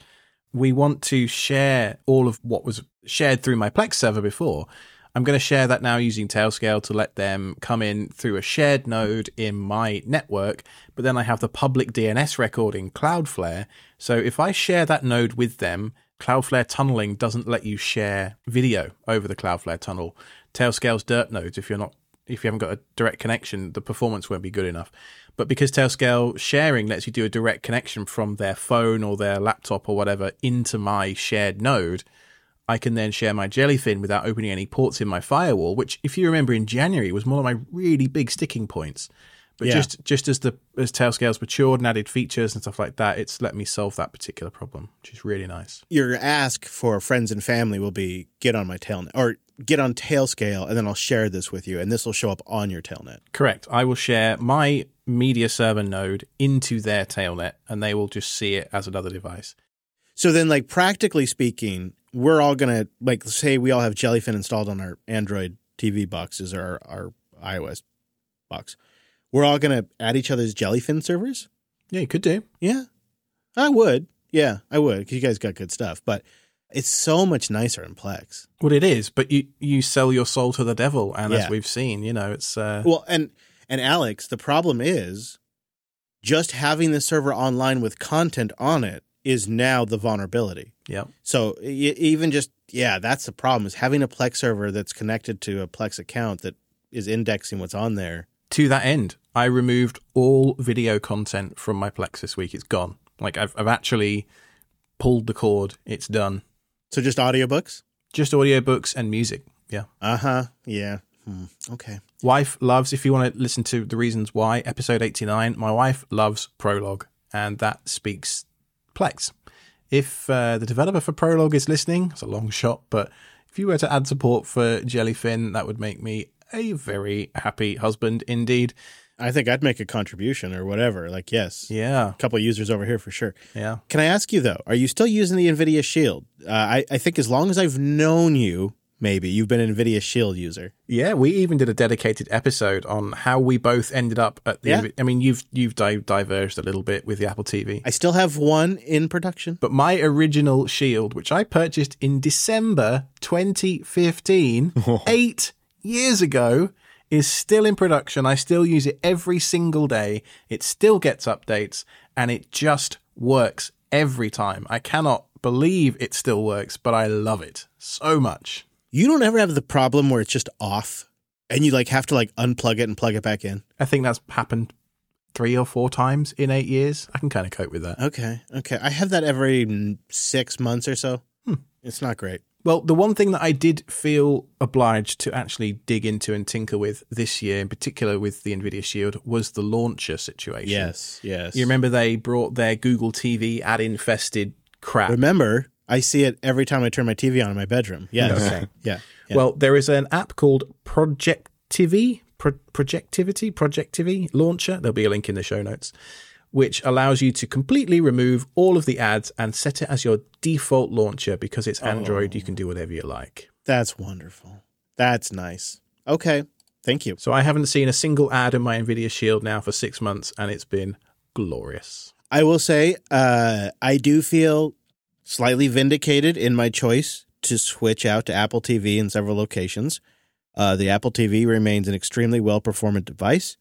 We want to share all of what was shared through my Plex server before. I'm going to share that now using Tailscale to let them come in through a shared node in my network. But then I have the public DNS record in Cloudflare. So if I share that node with them, Cloudflare tunneling doesn't let you share video over the Cloudflare tunnel. Tailscale's DERP nodes, if you're not if you haven't got a direct connection, the performance won't be good enough. But because Tailscale sharing lets you do a direct connection from their phone or their laptop or whatever into my shared node, I can then share my Jellyfin without opening any ports in my firewall, which, if you remember in January, was one of my really big sticking points. But Yeah. just just as the as Tailscale's matured and added features and stuff like that, it's let me solve that particular problem, which is really nice. Your ask for friends and family will be get on my tailnet or get on Tailscale, and then I'll share this with you, and this will show up on your tailnet. Correct. I will share my media server node into their tailnet, and they will just see it as another device. So then, like practically speaking, we're all gonna like say we all have Jellyfin installed on our Android TV boxes or our, our iOS box. We're all gonna add each other's Jellyfin servers. Yeah, you could do. Yeah, I would. Yeah, I would because you guys got good stuff. But It's so much nicer in Plex. Well, it is, but you you sell your soul to the devil, and Yeah. as we've seen, you know, it's uh, Well, and and Alex, the problem is just having the server online with content on it is now the vulnerability. yeah. So even just yeah, that's the problem is having a Plex server that's connected to a Plex account that is indexing what's on there. To that end, I removed all video content from my Plex this week. It's gone. Like I've I've actually pulled the cord. It's done. So just audiobooks? Just audiobooks and music. Yeah. Uh-huh. Yeah. Hmm. Okay. Wife loves, if you want to listen to the reasons why, episode 89, my wife loves Prologue, and that speaks Plex. If uh, the developer for Prologue is listening, it's a long shot, but if you were to add support for Jellyfin, that would make me a very happy husband indeed. I think I'd make a contribution or whatever. Like yes. Yeah, A couple of users over here for sure. yeah. Can I ask you though, are you still using the NVIDIA Shield? Uh, I, I think as long as I've known you, maybe you've been an NVIDIA Shield user. Yeah, we even did a dedicated episode on how we both ended up at the. Yeah. I mean, you've you've di- diverged a little bit with the Apple TV, I still have one in production. but my original Shield, which I purchased in December 2015, eight years ago, is still in production. I still use it every single day. It still gets updates, and it just works every time. I cannot believe it still works, but I love it so much. You don't ever have the problem where it's just off and you like have to like unplug it and plug it back in. I think that's happened three or four times in eight years. I can kind of cope with that. Okay. Okay. I have that every six months or so. Hmm. It's not great. Well, the one thing that I did feel obliged to actually dig into and tinker with this year, in particular with the NVIDIA Shield, was the launcher situation. Yes. Yes. You remember they brought their Google TV ad infested crap. Remember, I see it every time I turn my TV on in my bedroom. Yes. Okay. Yeah. yeah. Well, there is an app called Projectivy, Pro- Projectivy, Projectivy launcher. There'll be a link in the show notes, which allows you to completely remove all of the ads and set it as your default launcher because it's Android. You can do whatever you like. That's wonderful. That's nice. Okay. Thank you. So I haven't seen a single ad in my Nvidia Shield now for six months, and it's been glorious. I will say, uh, I do feel slightly vindicated in my choice to switch out to Apple TV in several locations. Uh, the Apple TV remains an extremely well performant device.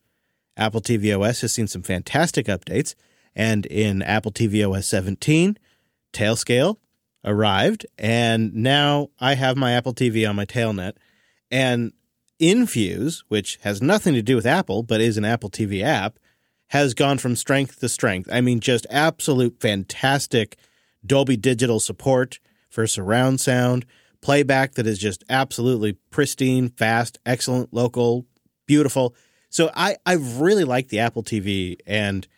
Apple TV OS has seen some fantastic updates, and in Apple TV OS 17, Tailscale arrived, and now I have my Apple TV on my Tailnet, and Infuse, which has nothing to do with Apple but is an Apple TV app, has gone from strength to strength. I mean, just absolute fantastic Dolby Digital support for surround sound, playback that is just absolutely pristine, fast, excellent, local, beautiful. So I, I really like the Apple TV. And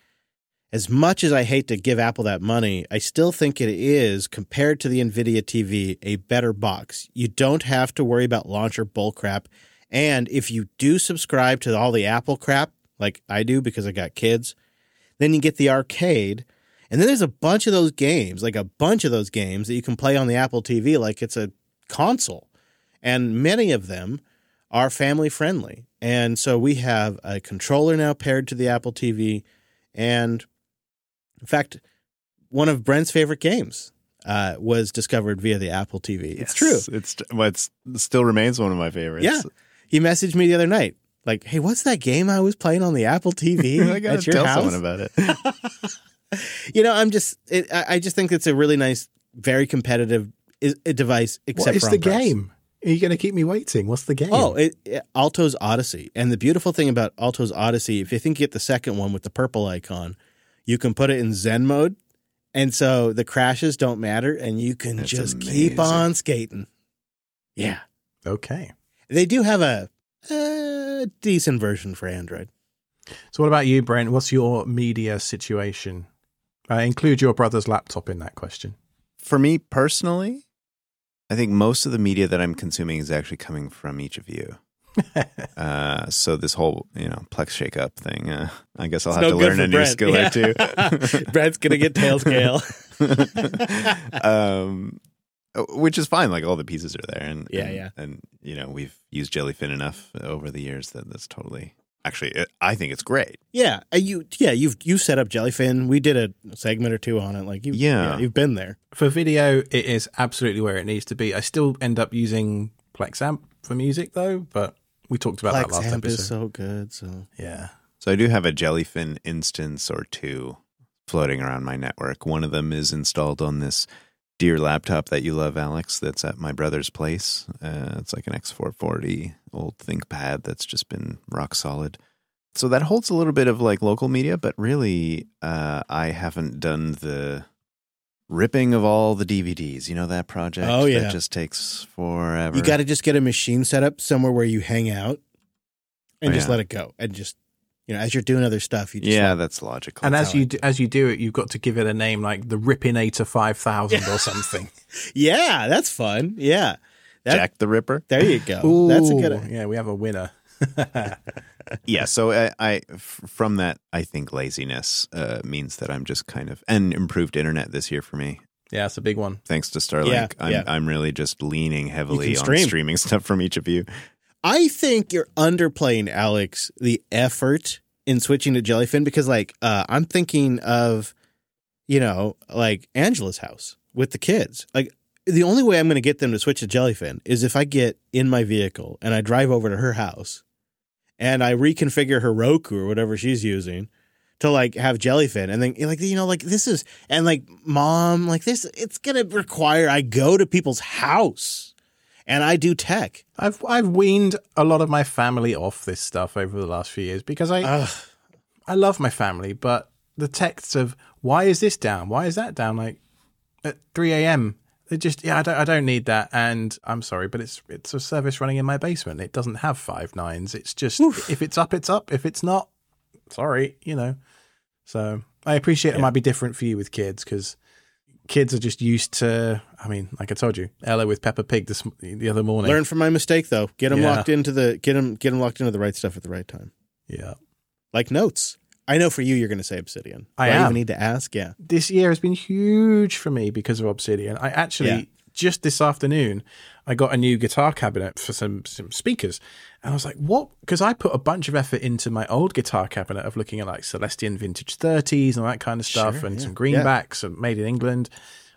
as much as I hate to give Apple that money, I still think it is, compared to the NVIDIA TV, a better box. You don't have to worry about launcher bull crap. And if you do subscribe to all the Apple crap, like I do because I got kids, then you get the arcade. And then there's a bunch of those games, like a bunch of those games that you can play on the Apple TV like it's a console. And many of them are family friendly. And so we have a controller now paired to the Apple TV. And in fact, one of Brent's favorite games uh, was discovered via the Apple TV. It's true. It's well, it's, it still remains one of my favorites. Yeah. He messaged me the other night, like, "Hey, what's that game I was playing on the Apple TV I gotta at your tell house?" someone about it. you know, I'm just, it, I I just think it's a really nice, very competitive i- i- device. Except what is for the on press. game? Are you going to keep me waiting? What's the game? Oh, it, it- Alto's Odyssey, and the beautiful thing about Alto's Odyssey, if you think you get the second one with the purple icon, you can put it in Zen mode, and so the crashes don't matter, and you can That's just keep on skating. Yeah, okay. they do have a, a decent version for Android. So, what about you, Brent? What's your media situation? Uh, include your brother's laptop in that question. For me personally, I think most of the media that I'm consuming is actually coming from each of you. Uh, so this whole you know Plex shakeup thing, uh, I guess I'll It's have no to learn a new Brent. skill Yeah. or two. Brent's gonna get Tailscale. um, which is fine. Like all the pieces are there, and Yeah, and, yeah. and you know we've used Jellyfin enough over the years that that's totally Actually, it, I think it's great. Yeah, uh, you yeah you've you set up Jellyfin. We did a segment or two on it. Like you, Yeah. you've been there. For video, it is absolutely where it needs to be. I still end up using Plexamp for music though, but we talked about that last episode. is so good. So yeah. So I do have a Jellyfin instance or two floating around my network. One of them is installed on this dear laptop that you love, Alex, that's at my brother's place. Uh, it's like an X440 old ThinkPad that's just been rock solid. So that holds a little bit of like local media, but really, uh, I haven't done the ripping of all the DVDs. You know that project? Oh, yeah. That just takes forever. you got to just get a machine set up somewhere where you hang out and Oh, just yeah. let it go. And just you know, as you're doing other stuff, you just Yeah, let- that's logical. And That's as you do, as you do it, you've got to give it a name like the Rippinator Five Thousand or something. yeah, that's fun. Yeah, that, Jack the Ripper. there you go. that's a good. Ooh, Yeah, we have a winner. yeah so I, from that i think laziness uh, means that i'm just kind of and improved internet this year for me Yeah, it's a big one. thanks to starlink Yeah, I'm, yeah. I'm really just leaning heavily on streaming stuff from each of you I think you're underplaying Alex the effort in switching to Jellyfin because like uh I'm thinking of you know like Angela's house with the kids. Like the only way I'm going to get them to switch to Jellyfin is if I get in my vehicle and I drive over to her house and I reconfigure her Roku or whatever she's using to like have Jellyfin and then like you know like this is and like mom like this it's going to require I go to people's house and I do tech. I've I've weaned a lot of my family off this stuff over the last few years because I Ugh. I love my family, but the texts of why is this down? Why is that down? Like at three a.m. They just yeah, I don't I don't need that. And I'm sorry, but it's it's a service running in my basement. It doesn't have five nines. It's just if it's up, it's up. If it's not, sorry, you know. So I appreciate it might be different for you with kids because kids are just used to. I mean, like I told you, Ella with Peppa Pig this the other morning. Learn from my mistake though. Get them Yeah. locked into the get them get them locked into the right stuff at the right time. Yeah. Like notes. I know for you, you're going to say Obsidian. I am. even need to ask. Yeah. this year has been huge for me because of Obsidian. I actually Yeah. just this afternoon I got a new guitar cabinet for some some speakers, and I was like, "What?" Because I put a bunch of effort into my old guitar cabinet of looking at like Celestion vintage thirties and all that kind of stuff, Sure, and yeah, some greenbacks and made in England.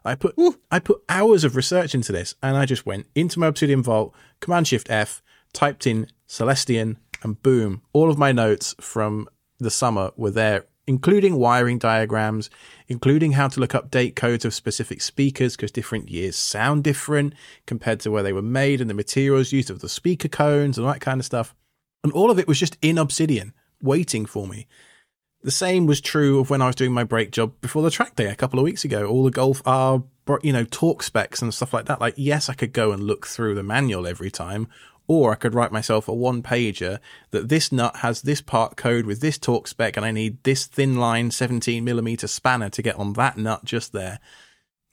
I put I put hours of research into this, and I just went into my Obsidian Vault, Command Shift F, typed in Celestion, and boom, all of my notes from the summer were there, including wiring diagrams, including how to look up date codes of specific speakers because different years sound different compared to where they were made and the materials used of the speaker cones and that kind of stuff. And all of it was just in Obsidian, waiting for me. The same was true of when I was doing my brake job before the track day a couple of weeks ago. All the Golf uh, R, you know, torque specs and stuff like that. Like, yes, I could go and look through the manual every time, or I could write myself a one pager that this nut has this part code with this torque spec, and I need this thin line 17 millimeter spanner to get on that nut just there.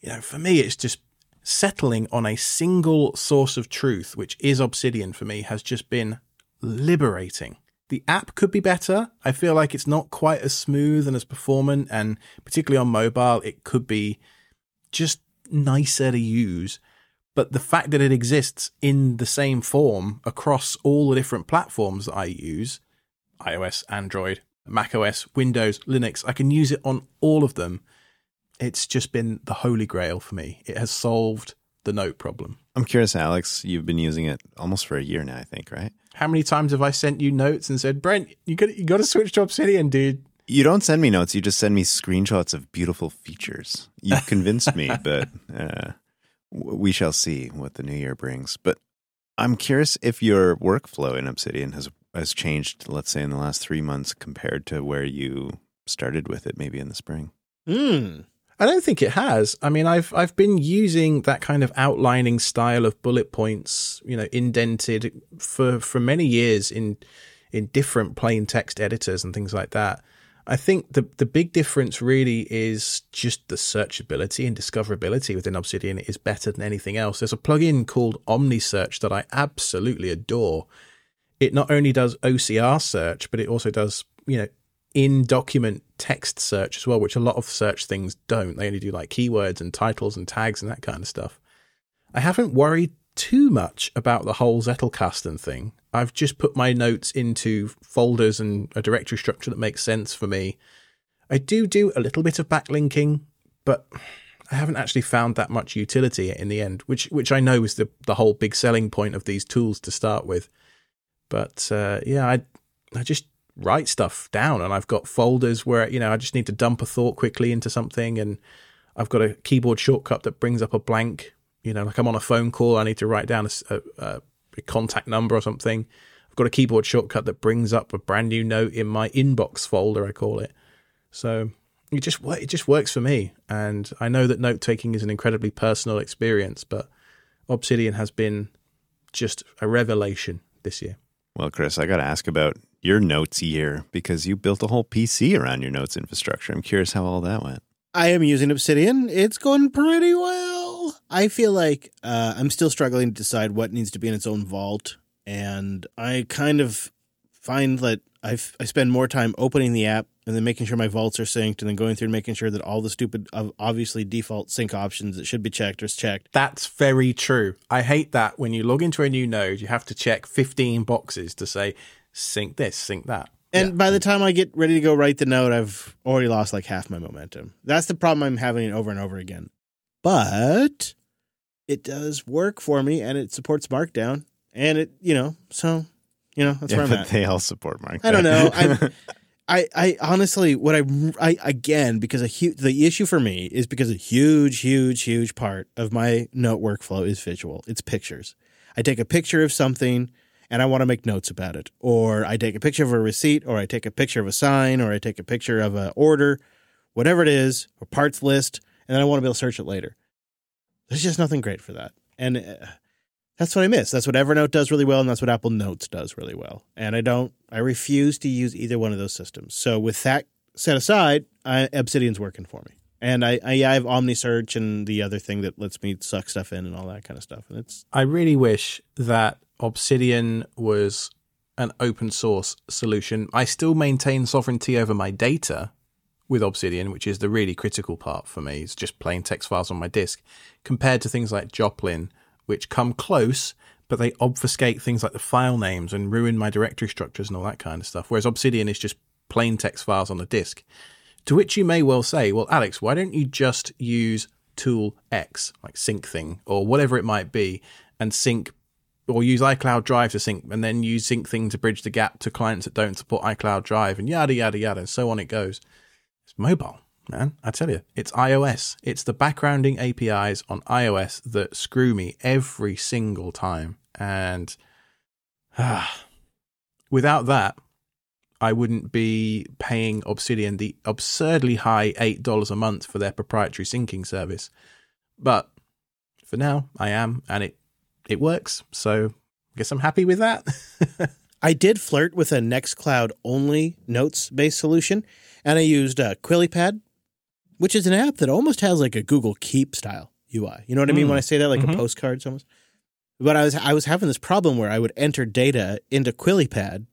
You know, for me, it's just settling on a single source of truth, which is Obsidian for me, has just been liberating. The app could be better. I feel like it's not quite as smooth and as performant, and particularly on mobile, it could be just nicer to use. But the fact that it exists in the same form across all the different platforms that I use iOS, Android, macOS, Windows, Linux I can use it on all of them. It's just been the holy grail for me. It has solved the note problem. i'm curious alex you've been using it almost for a year now i think right How many times have I sent you notes and said, Brent, you got you got to switch to Obsidian, dude? you don't send me notes you just send me screenshots of beautiful features you've convinced me but uh, we shall see what the new year brings but i'm curious if your workflow in obsidian has has changed let's say in the last three months compared to where you started with it maybe in the spring Hmm. I don't think it has. I mean, I've I've been using that kind of outlining style of bullet points, you know, indented for for many years in in different plain text editors and things like that. I think the the big difference really is just the searchability and discoverability within Obsidian is better than anything else. There's a plugin called OmniSearch that I absolutely adore. It not only does OCR search, but it also does, you know, in document text search as well, which a lot of search things don't. They only do like keywords and titles and tags and that kind of stuff. I haven't worried too much about the whole Zettelkasten thing. I've just put my notes into folders and a directory structure that makes sense for me. I do do a little bit of backlinking, but I haven't actually found that much utility in the end, which which I know is the the whole big selling point of these tools to start with. But uh, yeah, I I just write stuff down, and I've got folders where you know I just need to dump a thought quickly into something, and I've got a keyboard shortcut that brings up a blank. You know, like I'm on a phone call, I need to write down a, a, a contact number or something. I've got a keyboard shortcut that brings up a brand new note in my inbox folder, I call it. So it just it just works for me, and I know that note taking is an incredibly personal experience, but Obsidian has been just a revelation this year. Well, Chris, I got to ask about your notes year because you built a whole PC around your notes infrastructure. I'm curious how all that went. I am using Obsidian. It's going pretty well. I feel like uh, I'm still struggling to decide what needs to be in its own vault, and I kind of find that I I spend more time opening the app and then making sure my vaults are synced, and then going through and making sure that all the stupid, obviously default sync options that should be checked are checked. That's very true. I hate that when you log into a new node, you have to check 15 boxes to say sync this, sync that. And yeah. by the time I get ready to go write the note, I've already lost like half my momentum. That's the problem I'm having over and over again. But it does work for me and it supports Markdown. And it, you know, so, you know, that's yeah, where I'm at. They all support Markdown. I don't know. I, I, I honestly, what I, I again, because a huge, the issue for me is because a huge, huge, huge part of my note workflow is visual. It's pictures. I take a picture of something and I want to make notes about it. Or I take a picture of a receipt, or I take a picture of a sign, or I take a picture of an order, whatever it is, or parts list, and then I want to be able to search it later. There's just nothing great for that. And uh, that's what I miss. That's what Evernote does really well, and that's what Apple Notes does really well. And I don't, I refuse to use either one of those systems. So with that set aside, I, Obsidian's working for me. And I, I, I have OmniSearch and the other thing that lets me suck stuff in and all that kind of stuff. And it's. I really wish that Obsidian was an open source solution. I still maintain sovereignty over my data with Obsidian, which is the really critical part for me. It's just plain text files on my disk, compared to things like Joplin, which come close, but they obfuscate things like the file names and ruin my directory structures and all that kind of stuff. Whereas Obsidian is just plain text files on the disk. To which you may well say, well, Alex, why don't you just use tool X, like Syncthing or whatever it might be, and sync or use iCloud Drive to sync, and then use Syncthing to bridge the gap to clients that don't support iCloud Drive, and yada yada yada, and so on it goes. Mobile, man. I tell you, it's iOS. It's the backgrounding APIs on iOS that screw me every single time, and ah, without that, I wouldn't be paying Obsidian the absurdly high eight dollars a month for their proprietary syncing service. But for now, I am, and it it works. So I guess I'm happy with that. I did flirt with a Nextcloud only notes based solution, and I used uh, QuillyPad, which is an app that almost has like a Google Keep style UI. You know what I mean mm. when I say that, like mm-hmm. a postcard, almost. But I was I was having this problem where I would enter data into QuillyPad,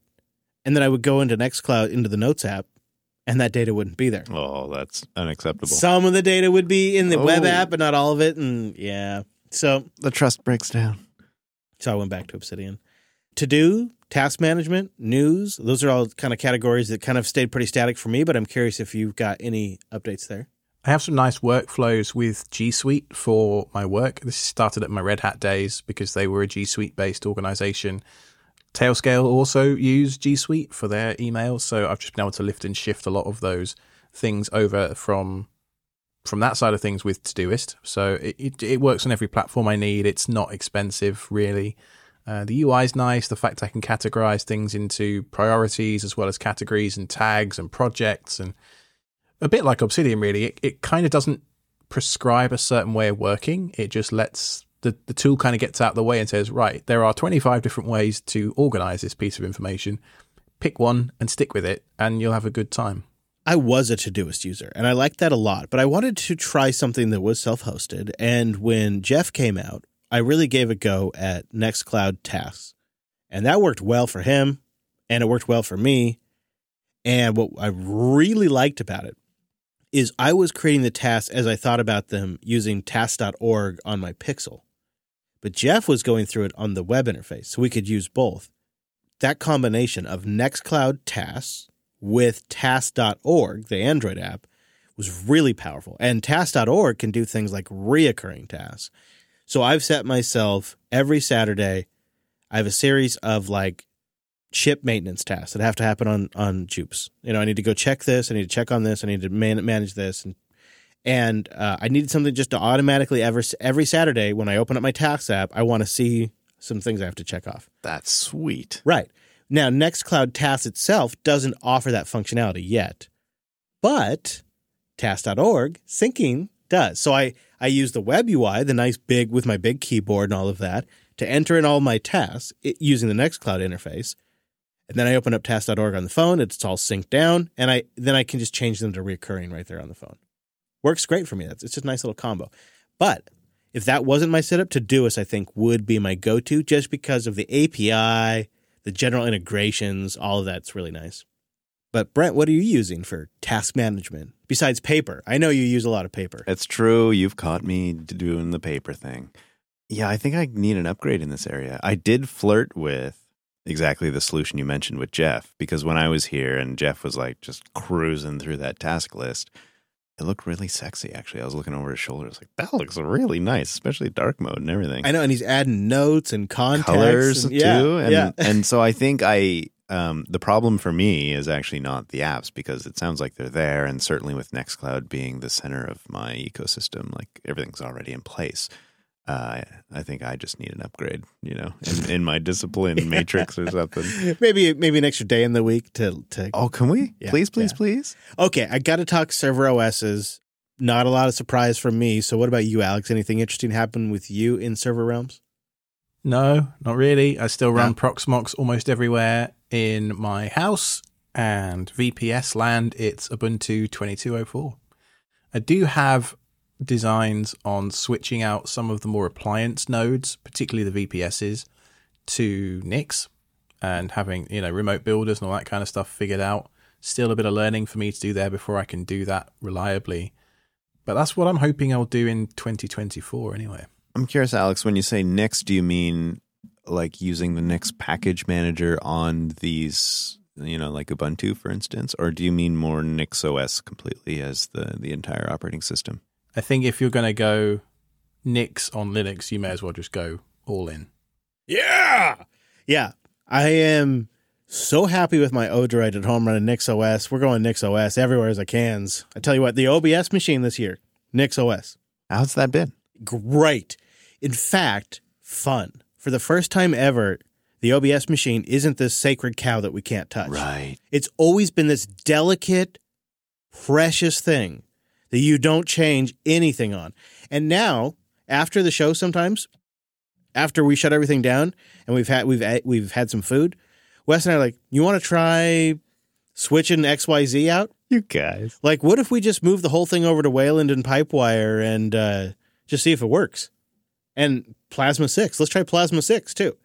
and then I would go into Nextcloud into the Notes app, and that data wouldn't be there. Oh, that's unacceptable. Some of the data would be in the oh. web app, but not all of it. And yeah, so the trust breaks down. So I went back to Obsidian. To do, task management, news, those are all kind of categories that kind of stayed pretty static for me, but I'm curious if you've got any updates there. I have some nice workflows with G Suite for my work. This started at my Red Hat days because they were a G Suite based organization. Tailscale also use G Suite for their emails, so I've just been able to lift and shift a lot of those things over from from that side of things with Todoist. So it, it, it works on every platform I need. It's not expensive really. Uh, the UI is nice. The fact I can categorize things into priorities as well as categories and tags and projects and a bit like Obsidian really. It, it kind of doesn't prescribe a certain way of working. It just lets the, the tool kind of gets out of the way and says, right, there are 25 different ways to organize this piece of information. Pick one and stick with it and you'll have a good time. I was a Todoist user and I liked that a lot, but I wanted to try something that was self hosted. And when Jeff came out, I really gave a go at Nextcloud Tasks. And that worked well for him and it worked well for me. And what I really liked about it is I was creating the tasks as I thought about them using Tasks.org on my Pixel. But Jeff was going through it on the web interface, so we could use both. That combination of Nextcloud tasks with Tasks.org, the Android app, was really powerful. And task.org can do things like reoccurring tasks. So I've set myself every Saturday, I have a series of like chip maintenance tasks that have to happen on on Jupes. You know, I need to go check this, I need to check on this, I need to man- manage this and and uh, I needed something just to automatically every every Saturday when I open up my tasks app, I want to see some things I have to check off. That's sweet. Right. Now, Nextcloud Tasks itself doesn't offer that functionality yet, but Tasks.org syncing does. So I, I use the web UI, the nice big with my big keyboard and all of that, to enter in all my tasks using the Nextcloud interface. And then I open up Tasks.org on the phone. It's all synced down, and I then I can just change them to recurring right there on the phone. Works great for me. That's it's just a nice little combo. But if that wasn't my setup, Todoist I think would be my go-to just because of the API, the general integrations, all of that's really nice. But Brent, what are you using for task management besides paper? I know you use a lot of paper. It's true. You've caught me doing the paper thing. Yeah, I think I need an upgrade in this area. I did flirt with exactly the solution you mentioned with Jeff because when I was here and Jeff was like just cruising through that task list, it looked really sexy actually. I was looking over his shoulder. I was like, that looks really nice, especially dark mode and everything. I know, and he's adding notes and context colors and, too. yeah, and yeah. and so I think I um, the problem for me is actually not the apps because it sounds like they're there, and certainly with Nextcloud being the center of my ecosystem, like everything's already in place. Uh, I think I just need an upgrade, you know, in, in my discipline matrix or something. maybe maybe an extra day in the week to to. Oh, can we? Yeah, please, please, yeah. please. Okay, I got to talk server OSs. Not a lot of surprise from me. So, what about you, Alex? Anything interesting happen with you in server realms? No, not really. I still run No. Proxmox almost everywhere in my house, and VPS land, it's Ubuntu 2204. I do have designs on switching out some of the more appliance nodes, particularly the VPSs, to Nix and having, you know, remote builders and all that kind of stuff figured out. Still a bit of learning for me to do there before I can do that reliably. But that's what I'm hoping I'll do in 2024 anyway. I'm curious, Alex. When you say Nix, do you mean like using the Nix package manager on these, you know, like Ubuntu, for instance, or do you mean more NixOS completely as the the entire operating system? I think if you're going to go Nix on Linux, you may as well just go all in. Yeah. Yeah. I am so happy with my Odroid at home running NixOS. We're going NixOS everywhere as I can. I tell you what, the OBS machine this year, NixOS. How's that been? Great. In fact, fun. For the first time ever, the OBS machine isn't this sacred cow that we can't touch. Right. It's always been this delicate, precious thing that you don't change anything on. And now, after the show, sometimes after we shut everything down and we've had we've we've had some food, Wes and I are like, you want to try switching X Y Z out? You guys. Like, what if we just move the whole thing over to Wayland and Pipewire and uh, just see if it works? And Plasma 6. Let's try Plasma 6 too.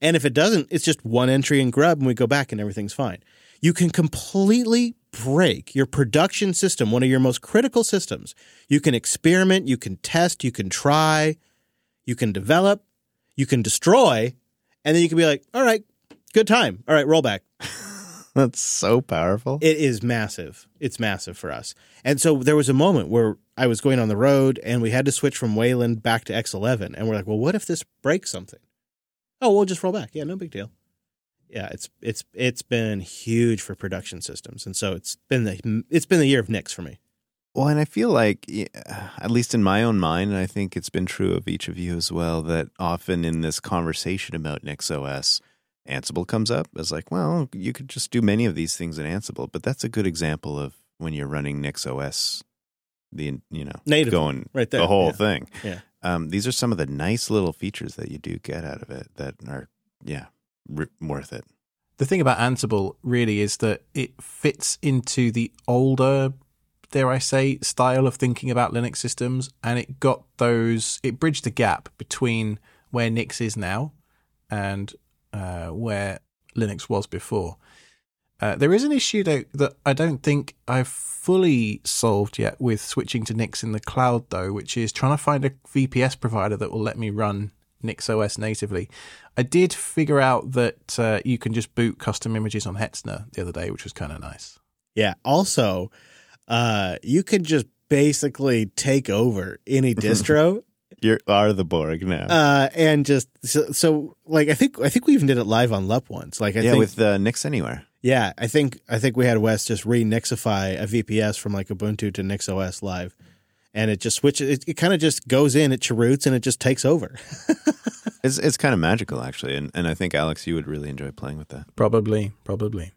And if it doesn't, it's just one entry in Grub and we go back and everything's fine. You can completely break your production system, one of your most critical systems. You can experiment, you can test, you can try, you can develop, you can destroy, and then you can be like, all right, good time. All right, roll back. That's so powerful. It is massive. It's massive for us. And so there was a moment where I was going on the road and we had to switch from Wayland back to X11. And we're like, well, what if this breaks something? Oh, we'll just roll back. Yeah, no big deal. Yeah, it's it's it's been huge for production systems, and so it's been the it's been the year of Nix for me. Well, and I feel like, uh, at least in my own mind, and I think it's been true of each of you as well, that often in this conversation about NixOS, Ansible comes up as like, well, you could just do many of these things in Ansible, but that's a good example of when you're running NixOS, the you know Native, going right there, the whole yeah. thing. Yeah. Um, these are some of the nice little features that you do get out of it that are, yeah, r- worth it. The thing about Ansible really is that it fits into the older, dare I say, style of thinking about Linux systems, and it got those. It bridged the gap between where Nix is now and uh, where Linux was before. Uh, there is an issue though that I don't think I've fully solved yet with switching to Nix in the cloud, though, which is trying to find a VPS provider that will let me run NixOS natively. I did figure out that uh, you can just boot custom images on Hetzner the other day, which was kind of nice. Yeah. Also, uh, you can just basically take over any distro You are the Borg now. uh, and just so, so like I think I think we even did it live on LUP once. Like I yeah, think with uh, Nix Anywhere. yeah, I think I think we had Wes just re-Nixify a VPS from like Ubuntu to NixOS live, and it just switches. It, it kind of just goes in, it chroots, and it just takes over. It's it's kind of magical actually, and and I think Alex, you would really enjoy playing with that. Probably, probably.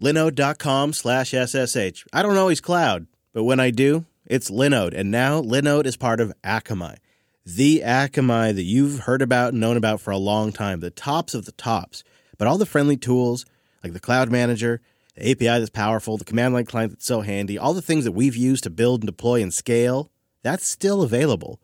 Linode.com slash SSH. I don't always cloud, but when I do, it's Linode. And now Linode is part of Akamai, the Akamai that you've heard about and known about for a long time, the tops of the tops. But all the friendly tools, like the Cloud Manager, the API that's powerful, the command line client that's so handy, all the things that we've used to build and deploy and scale, that's still available.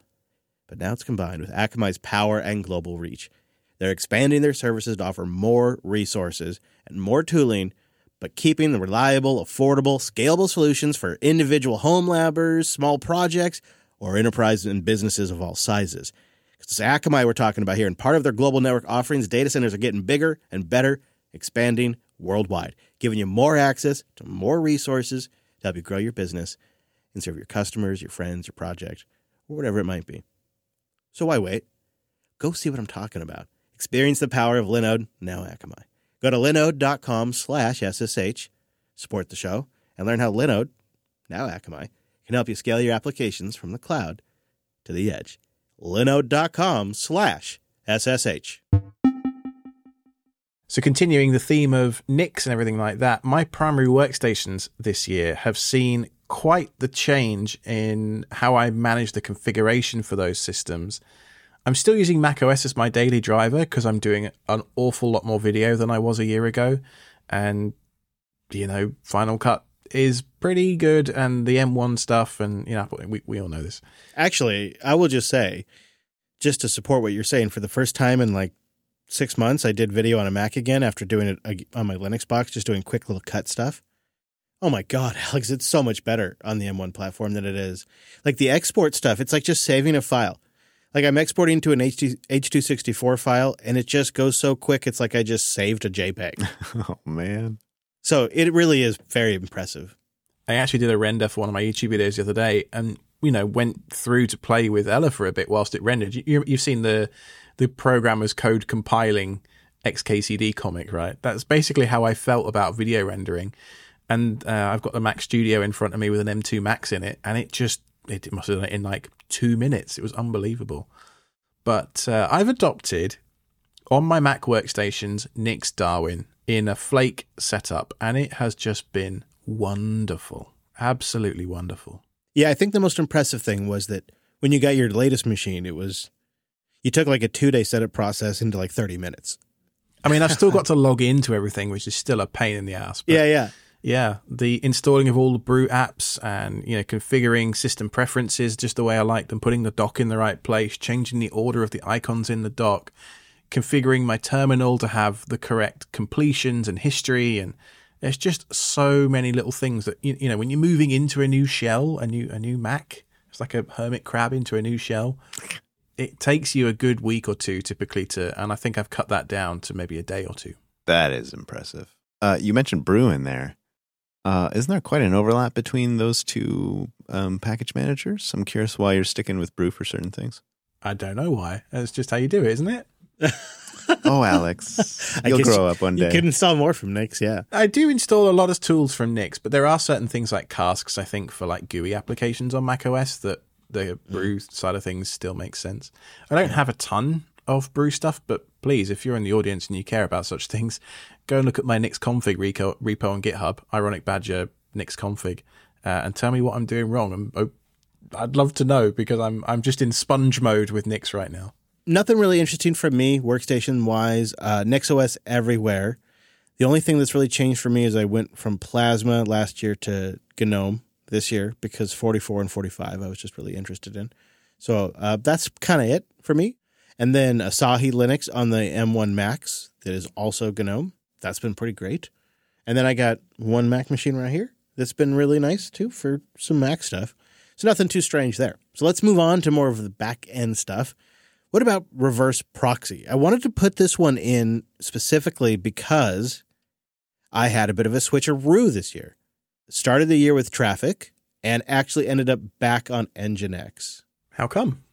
But now it's combined with Akamai's power and global reach. They're expanding their services to offer more resources and more tooling but keeping the reliable, affordable, scalable solutions for individual home labbers, small projects, or enterprises and businesses of all sizes. It's Akamai we're talking about here, and part of their global network offerings, data centers are getting bigger and better, expanding worldwide, giving you more access to more resources to help you grow your business and serve your customers, your friends, your project, or whatever it might be. So why wait? Go see what I'm talking about. Experience the power of Linode, now Akamai. Go to linode.com slash SSH, support the show, and learn how Linode, now Akamai, can help you scale your applications from the cloud to the edge. linode.com slash SSH. So, continuing the theme of Nix and everything like that, my primary workstations this year have seen quite the change in how I manage the configuration for those systems. I'm still using macOS as my daily driver because I'm doing an awful lot more video than I was a year ago. And, you know, Final Cut is pretty good and the M1 stuff, and, you know, we, we all know this. Actually, I will just say, just to support what you're saying, for the first time in like six months, I did video on a Mac again after doing it on my Linux box, just doing quick little cut stuff. Oh my God, Alex, it's so much better on the M1 platform than it is. Like the export stuff, it's like just saving a file. Like I'm exporting to an H2, H264 file and it just goes so quick, it's like I just saved a JPEG. oh man. so it really is very impressive. I actually did a render for one of my YouTube videos the other day, and you know went through to play with Ella for a bit whilst it rendered. You, you've seen the the programmer's code compiling XKCD comic, right? That's basically how I felt about video rendering. And uh, I've got the Mac Studio in front of me with an M2 Max in it, and it just it must have done it in like two minutes. It was unbelievable. But uh, I've adopted on my Mac workstations Nix Darwin in a Flake setup, and it has just been wonderful. Absolutely wonderful. Yeah, I think the most impressive thing was that when you got your latest machine, it was you took like a two day setup process into like 30 minutes. I mean, I've still got to log into everything, which is still a pain in the ass. But Yeah, yeah. Yeah, the installing of all the brew apps and you know configuring system preferences just the way I like them, putting the dock in the right place, changing the order of the icons in the dock, configuring my terminal to have the correct completions and history, and there's just so many little things that you, you know when you're moving into a new shell, a new a new Mac, it's like a hermit crab into a new shell. It takes you a good week or two typically to, and I think I've cut that down to maybe a day or two. That is impressive. Uh, you mentioned Brew in there. Uh, isn't there quite an overlap between those two um, package managers? I'm curious why you're sticking with Brew for certain things. I don't know why. That's just how you do it, isn't it? Oh, Alex, you'll grow up one day. You day. can install more from Nix, yeah. I do install a lot of tools from Nix, but there are certain things like casks, I think, for like GUI applications on macOS that the brew side of things still makes sense. I don't have a ton of brew stuff, but please, if you're in the audience and you care about such things, go and look at my Nix config repo, repo on GitHub, Ironic Badger Nix config, uh, and tell me what I'm doing wrong. I'm, oh, I'd love to know because I'm I'm just in sponge mode with Nix right now. Nothing really interesting from me, workstation wise. Uh, NixOS everywhere. The only thing that's really changed for me is I went from Plasma last year to GNOME this year because 44 and 45 I was just really interested in. So uh, that's kind of it for me. And then Asahi Linux on the M1 Max that is also GNOME. That's been pretty great. And then I got one Mac machine right here that's been really nice too for some Mac stuff. So nothing too strange there. So let's move on to more of the back end stuff What about reverse proxy? I wanted to put this one in specifically because I had a bit of a switcheroo this year. Started the year with Traefik and actually ended up back on Nginx. How come?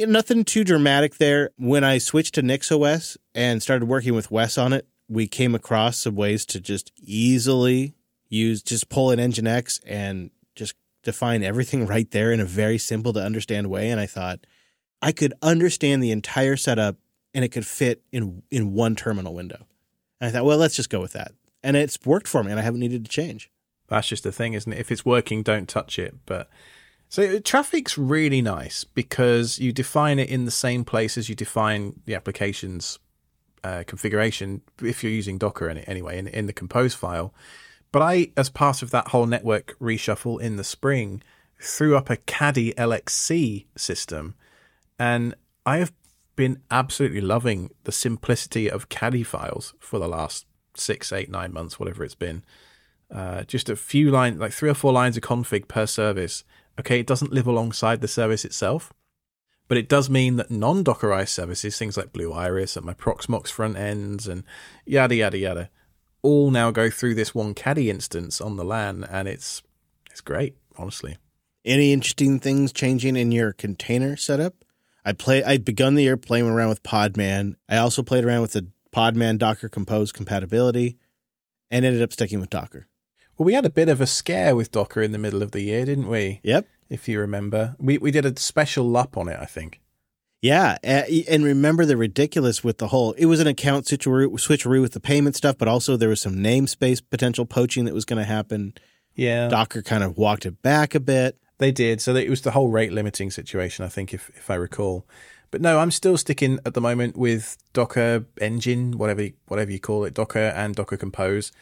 Yeah, nothing too dramatic there. When I switched to NixOS and started working with Wes on it, we came across some ways to just easily use, just pull an Nginx and just define everything right there in a very simple to understand way. And I thought I could understand the entire setup and it could fit in in one terminal window. And I thought, well, let's just go with that. And it's worked for me and I haven't needed to change. That's just the thing, isn't it? If it's working, don't touch it. But so Traefik's really nice because you define it in the same place as you define the application's uh, configuration if you're using Docker in it anyway in, in the compose file. But I, as part of that whole network reshuffle in the spring, threw up a Caddy LXC system, and I have been absolutely loving the simplicity of Caddy files for the last six, eight, nine months, whatever it's been. Uh, just a few lines, like three or four lines of config per service. Okay, it doesn't live alongside the service itself, but it does mean that non Dockerized services, things like Blue Iris and my Proxmox front ends and yada yada yada, all now go through this one caddy instance on the LAN, and it's it's great, honestly. Any interesting things changing in your container setup? I play. I'd begun the year playing around with Podman. I also played around with the Podman Docker Compose compatibility, and ended up sticking with Docker. Well, we had a bit of a scare with Docker in the middle of the year, didn't we? Yep. If you remember, we we did a special lup on it, I think. Yeah, uh, and remember the ridiculous with the whole. It was an account switcheroo, switcheroo with the payment stuff, but also there was some namespace potential poaching that was going to happen. Yeah, Docker kind of walked it back a bit. They did. So it was the whole rate limiting situation, I think, if if I recall. But no, I'm still sticking at the moment with Docker Engine, whatever whatever you call it, Docker and Docker Compose,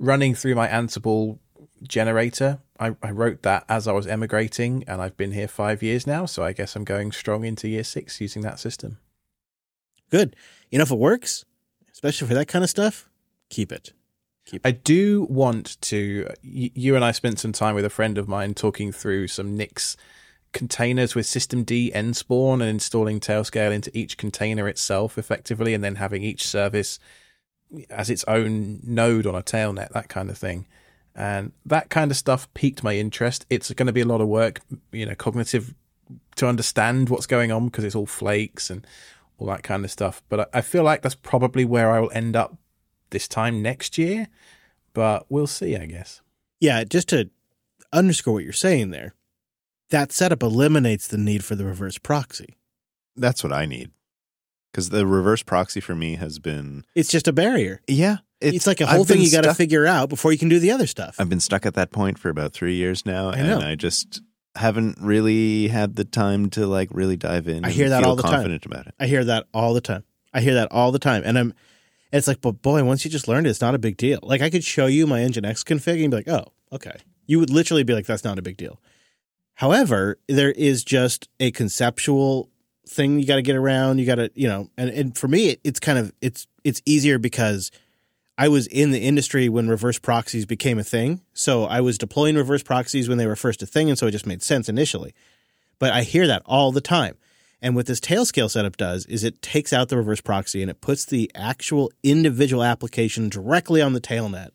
running through my Ansible generator. I, I wrote that as I was emigrating, and I've been here five years now. So I guess I'm going strong into year six using that system. Good. You know, if it works, especially for that kind of stuff, keep it. Keep it. I do want to. You and I spent some time with a friend of mine talking through some Nix containers with systemd nspawn and installing tailscale into each container itself effectively, and then having each service as its own node on a tailnet, that kind of thing. And that kind of stuff piqued my interest. It's going to be a lot of work, you know, cognitive to understand what's going on because it's all flakes and all that kind of stuff. But I feel like that's probably where I will end up this time next year. But we'll see, I guess. Yeah, just to underscore what you're saying there, that setup eliminates the need for the reverse proxy. That's what I need. Because the reverse proxy for me has been. It's just a barrier. Yeah. It's, it's like a whole I've thing you got to figure out before you can do the other stuff. I've been stuck at that point for about three years now. I and I just haven't really had the time to like really dive in. I hear that all the confident time. about it. I hear that all the time. I hear that all the time. And I'm, it's like, but boy, once you just learned it, it's not a big deal. Like I could show you my Nginx config and be like, oh, okay. You would literally be like, that's not a big deal. However, there is just a conceptual thing you got to get around. You got to, you know, and, and for me, it, it's kind of it's it's easier because I was in the industry when reverse proxies became a thing. So I was deploying reverse proxies when they were first a thing, and so it just made sense initially. But I hear that all the time. And what this tailscale setup does is it takes out the reverse proxy and it puts the actual individual application directly on the tailnet.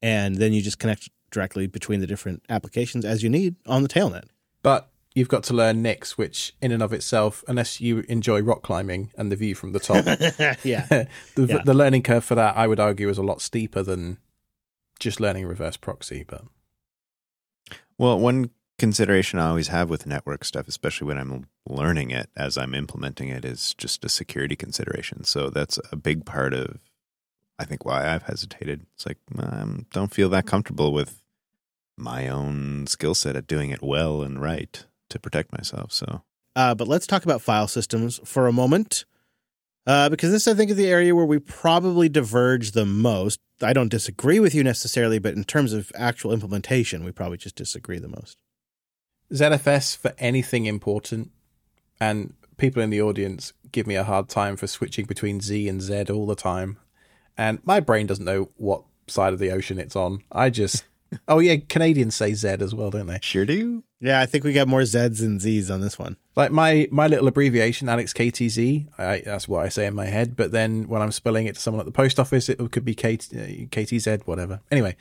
And then you just connect directly between the different applications as you need on the tailnet. But you've got to learn Nix, which in and of itself, unless you enjoy rock climbing and the view from the top, yeah. the, yeah. the learning curve for that, I would argue, is a lot steeper than just learning reverse proxy. But well, one consideration I always have with network stuff, especially when I'm learning it as I'm implementing it, is just a security consideration. So that's a big part of, I think, why I've hesitated. It's like I um, don't feel that comfortable with my own skill set at doing it well and right to protect myself. So, uh, but let's talk about file systems for a moment, uh, because this I think is the area where we probably diverge the most. I don't disagree with you necessarily, but in terms of actual implementation, we probably just disagree the most. ZFS for anything important, and people in the audience give me a hard time for switching between Z and Z all the time, and my brain doesn't know what side of the ocean it's on. I just Oh yeah, Canadians say Z as well, don't they? Sure do. Yeah, I think we got more Zs and Zs on this one. Like my my little abbreviation, Alex KTZ. I, that's what I say in my head. But then when I'm spelling it to someone at the post office, it could be KT, uh, KTZ, whatever. Anyway,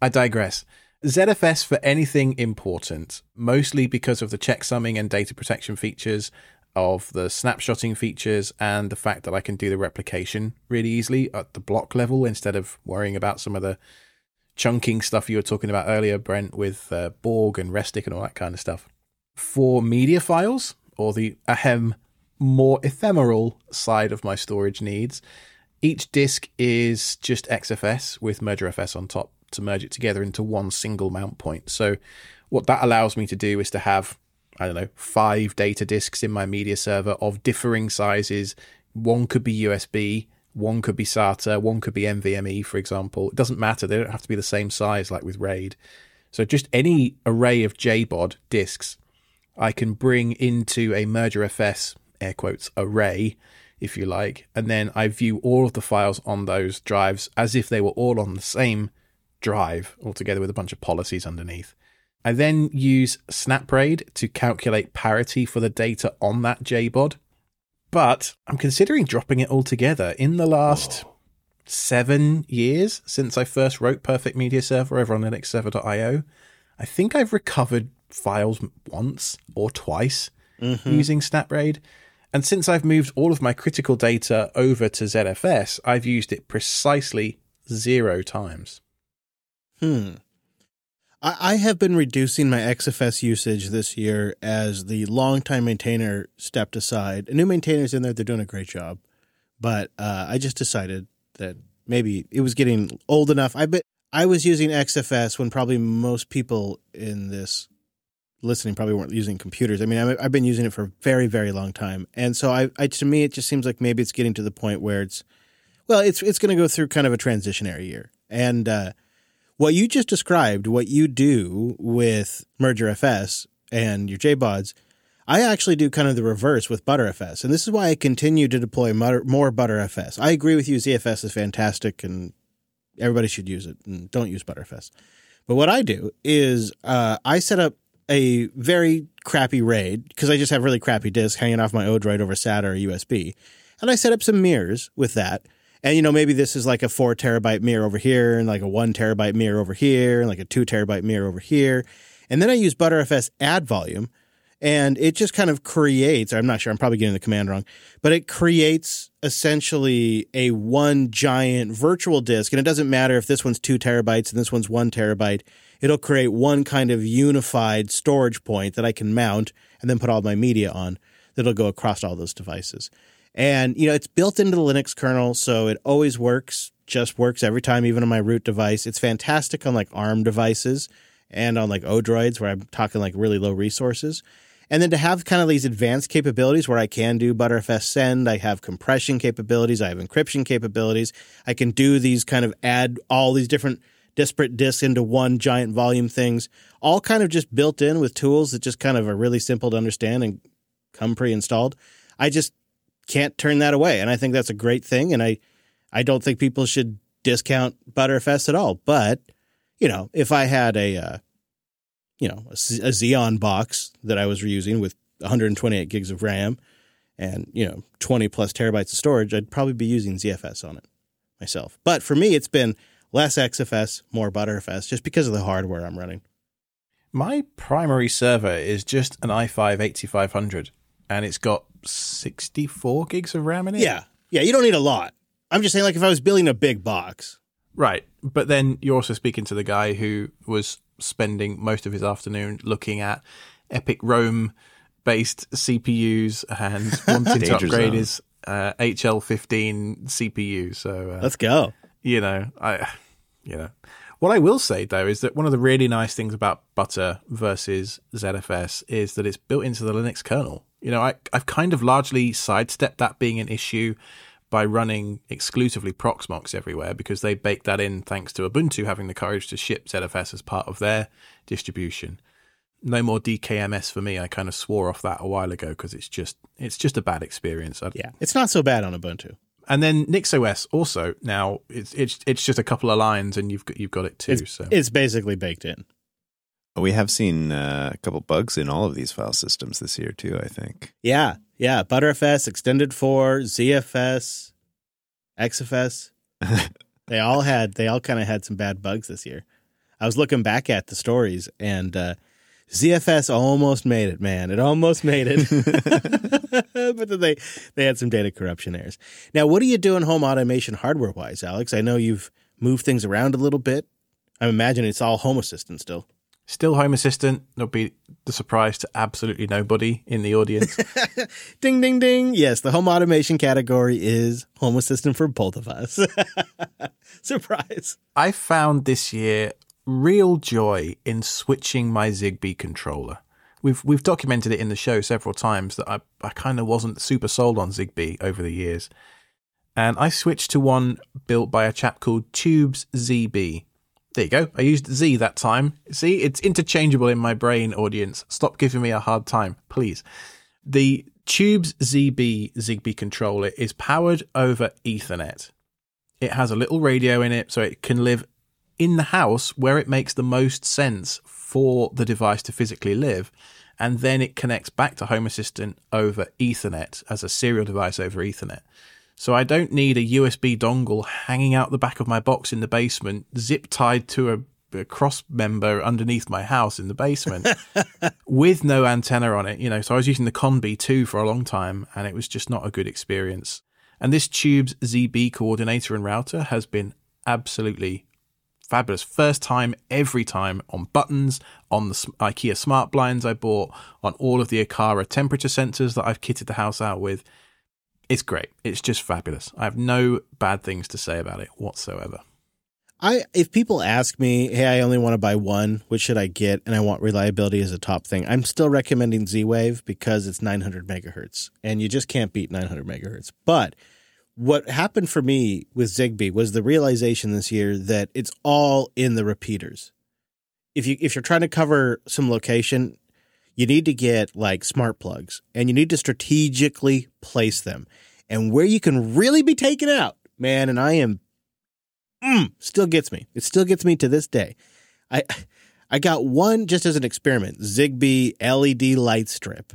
I digress. ZFS for anything important, mostly because of the checksumming and data protection features of the snapshotting features and the fact that I can do the replication really easily at the block level instead of worrying about some of the chunking stuff you were talking about earlier, Brent, with uh, Borg and Restic and all that kind of stuff. For media files, or the ahem more ephemeral side of my storage needs, each disk is just XFS with MergerFS on top to merge it together into one single mount point. So, what that allows me to do is to have, I don't know, five data disks in my media server of differing sizes. One could be USB, one could be SATA, one could be NVMe, for example. It doesn't matter. They don't have to be the same size like with RAID. So just any array of JBOD disks I can bring into a MergerFS, air quotes, array, if you like, and then I view all of the files on those drives as if they were all on the same drive altogether with a bunch of policies underneath. I then use SnapRAID to calculate parity for the data on that JBOD but I'm considering dropping it altogether. In the last Whoa. seven years since I first wrote Perfect Media Server over on linuxserver.io, I think I've recovered files once or twice mm-hmm. using SnapRAID. And since I've moved all of my critical data over to ZFS, I've used it precisely zero times. Hmm. I, have been reducing my XFS usage this year as the longtime maintainer stepped aside. A new maintainer's in there; they're doing a great job, but uh, I just decided that maybe it was getting old enough. I bet I was using XFS when probably most people in this listening probably weren't using computers. I mean, I've been using it for a very, very long time, and so I, I to me, it just seems like maybe it's getting to the point where it's, well, it's it's going to go through kind of a transitionary year, and uh, what you just described, what you do with MergerFS and your JBODs, I actually do kind of the reverse with Btrfs. And this is why I continue to deploy more Btrfs. I agree with you, ZFS is fantastic and everybody should use it and don't use Btrfs. But what I do is uh, I set up a very crappy RAID because I just have really crappy disks hanging off my Odroid over SATA or USB. And I set up some mirrors with that and you know, maybe this is like a four terabyte mirror over here, and like a one terabyte mirror over here, and like a two terabyte mirror over here. And then I use Btrfs add volume, and it just kind of creates. I'm not sure. I'm probably getting the command wrong, but it creates essentially a one giant virtual disk. And it doesn't matter if this one's two terabytes and this one's one terabyte. It'll create one kind of unified storage point that I can mount and then put all my media on. That'll go across all those devices. And, you know, it's built into the Linux kernel, so it always works, just works every time, even on my root device. It's fantastic on like ARM devices and on like Odroids where I'm talking like really low resources. And then to have kind of these advanced capabilities where I can do Btrfs send, I have compression capabilities, I have encryption capabilities. I can do these kind of add all these different disparate disks into one giant volume things, all kind of just built in with tools that just kind of are really simple to understand and come pre-installed. I just can't turn that away. And I think that's a great thing. And I, I don't think people should discount Btrfs at all. But, you know, if I had a, uh, you know, a, Xeon box that I was reusing with 128 gigs of RAM and, you know, 20 plus terabytes of storage, I'd probably be using ZFS on it myself. But for me, it's been less XFS, more Btrfs, just because of the hardware I'm running. My primary server is just an i5 8500 and it's got 64 gigs of RAM in it. Yeah. Yeah. You don't need a lot. I'm just saying, like, if I was building a big box. Right. But then you're also speaking to the guy who was spending most of his afternoon looking at EPYC Rome based CPUs and wanting to upgrade zone. his uh, HL15 CPU. So uh, let's go. You know, I, you know, what I will say though is that one of the really nice things about Butter versus ZFS is that it's built into the Linux kernel. You know, I, I've kind of largely sidestepped that being an issue by running exclusively Proxmox everywhere because they bake that in thanks to Ubuntu having the courage to ship ZFS as part of their distribution. No more DKMS for me. I kind of swore off that a while ago because it's just it's just a bad experience. I'd, yeah, it's not so bad on Ubuntu. And then NixOS also now it's it's it's just a couple of lines and you've got you've got it too. It's, so it's basically baked in. We have seen uh, a couple bugs in all of these file systems this year too. I think. Yeah, yeah. Btrfs, Extended Four, ZFS, XFS. they all had. They all kind of had some bad bugs this year. I was looking back at the stories, and uh, ZFS almost made it. Man, it almost made it. but then they they had some data corruption errors. Now, what are you doing home automation hardware wise, Alex? I know you've moved things around a little bit. I imagine it's all Home Assistant still. Still Home Assistant. There'll be the surprise to absolutely nobody in the audience. ding, ding, ding. Yes, the home automation category is Home Assistant for both of us. surprise. I found this year real joy in switching my Zigbee controller. We've we've documented it in the show several times that I, I kind of wasn't super sold on Zigbee over the years. And I switched to one built by a chap called TubesZB. There you go. I used Z that time. See, it's interchangeable in my brain, audience. Stop giving me a hard time, please. The TubesZB Zigbee controller is powered over Ethernet. It has a little radio in it, so it can live in the house where it makes the most sense for the device to physically live. And then it connects back to Home Assistant over Ethernet as a serial device over Ethernet. So I don't need a USB dongle hanging out the back of my box in the basement, zip tied to a, a cross member underneath my house in the basement with no antenna on it. You know, so I was using the Conbee 2 for a long time and it was just not a good experience. And this TubesZB coordinator and router has been absolutely fabulous. First time, every time on buttons, on the IKEA smart blinds I bought, on all of the Aqara temperature sensors that I've kitted the house out with. It's great. It's just fabulous. I have no bad things to say about it whatsoever. I if people ask me, "Hey, I only want to buy one. Which should I get?" and I want reliability as a top thing, I'm still recommending Z-Wave because it's 900 megahertz, and you just can't beat 900 megahertz. But what happened for me with Zigbee was the realization this year that it's all in the repeaters. If you if you're trying to cover some location, you need to get like smart plugs and you need to strategically place them. And where you can really be taken out, man, and I am mm, still gets me. It still gets me to this day. I I got one just as an experiment, Zigbee LED light strip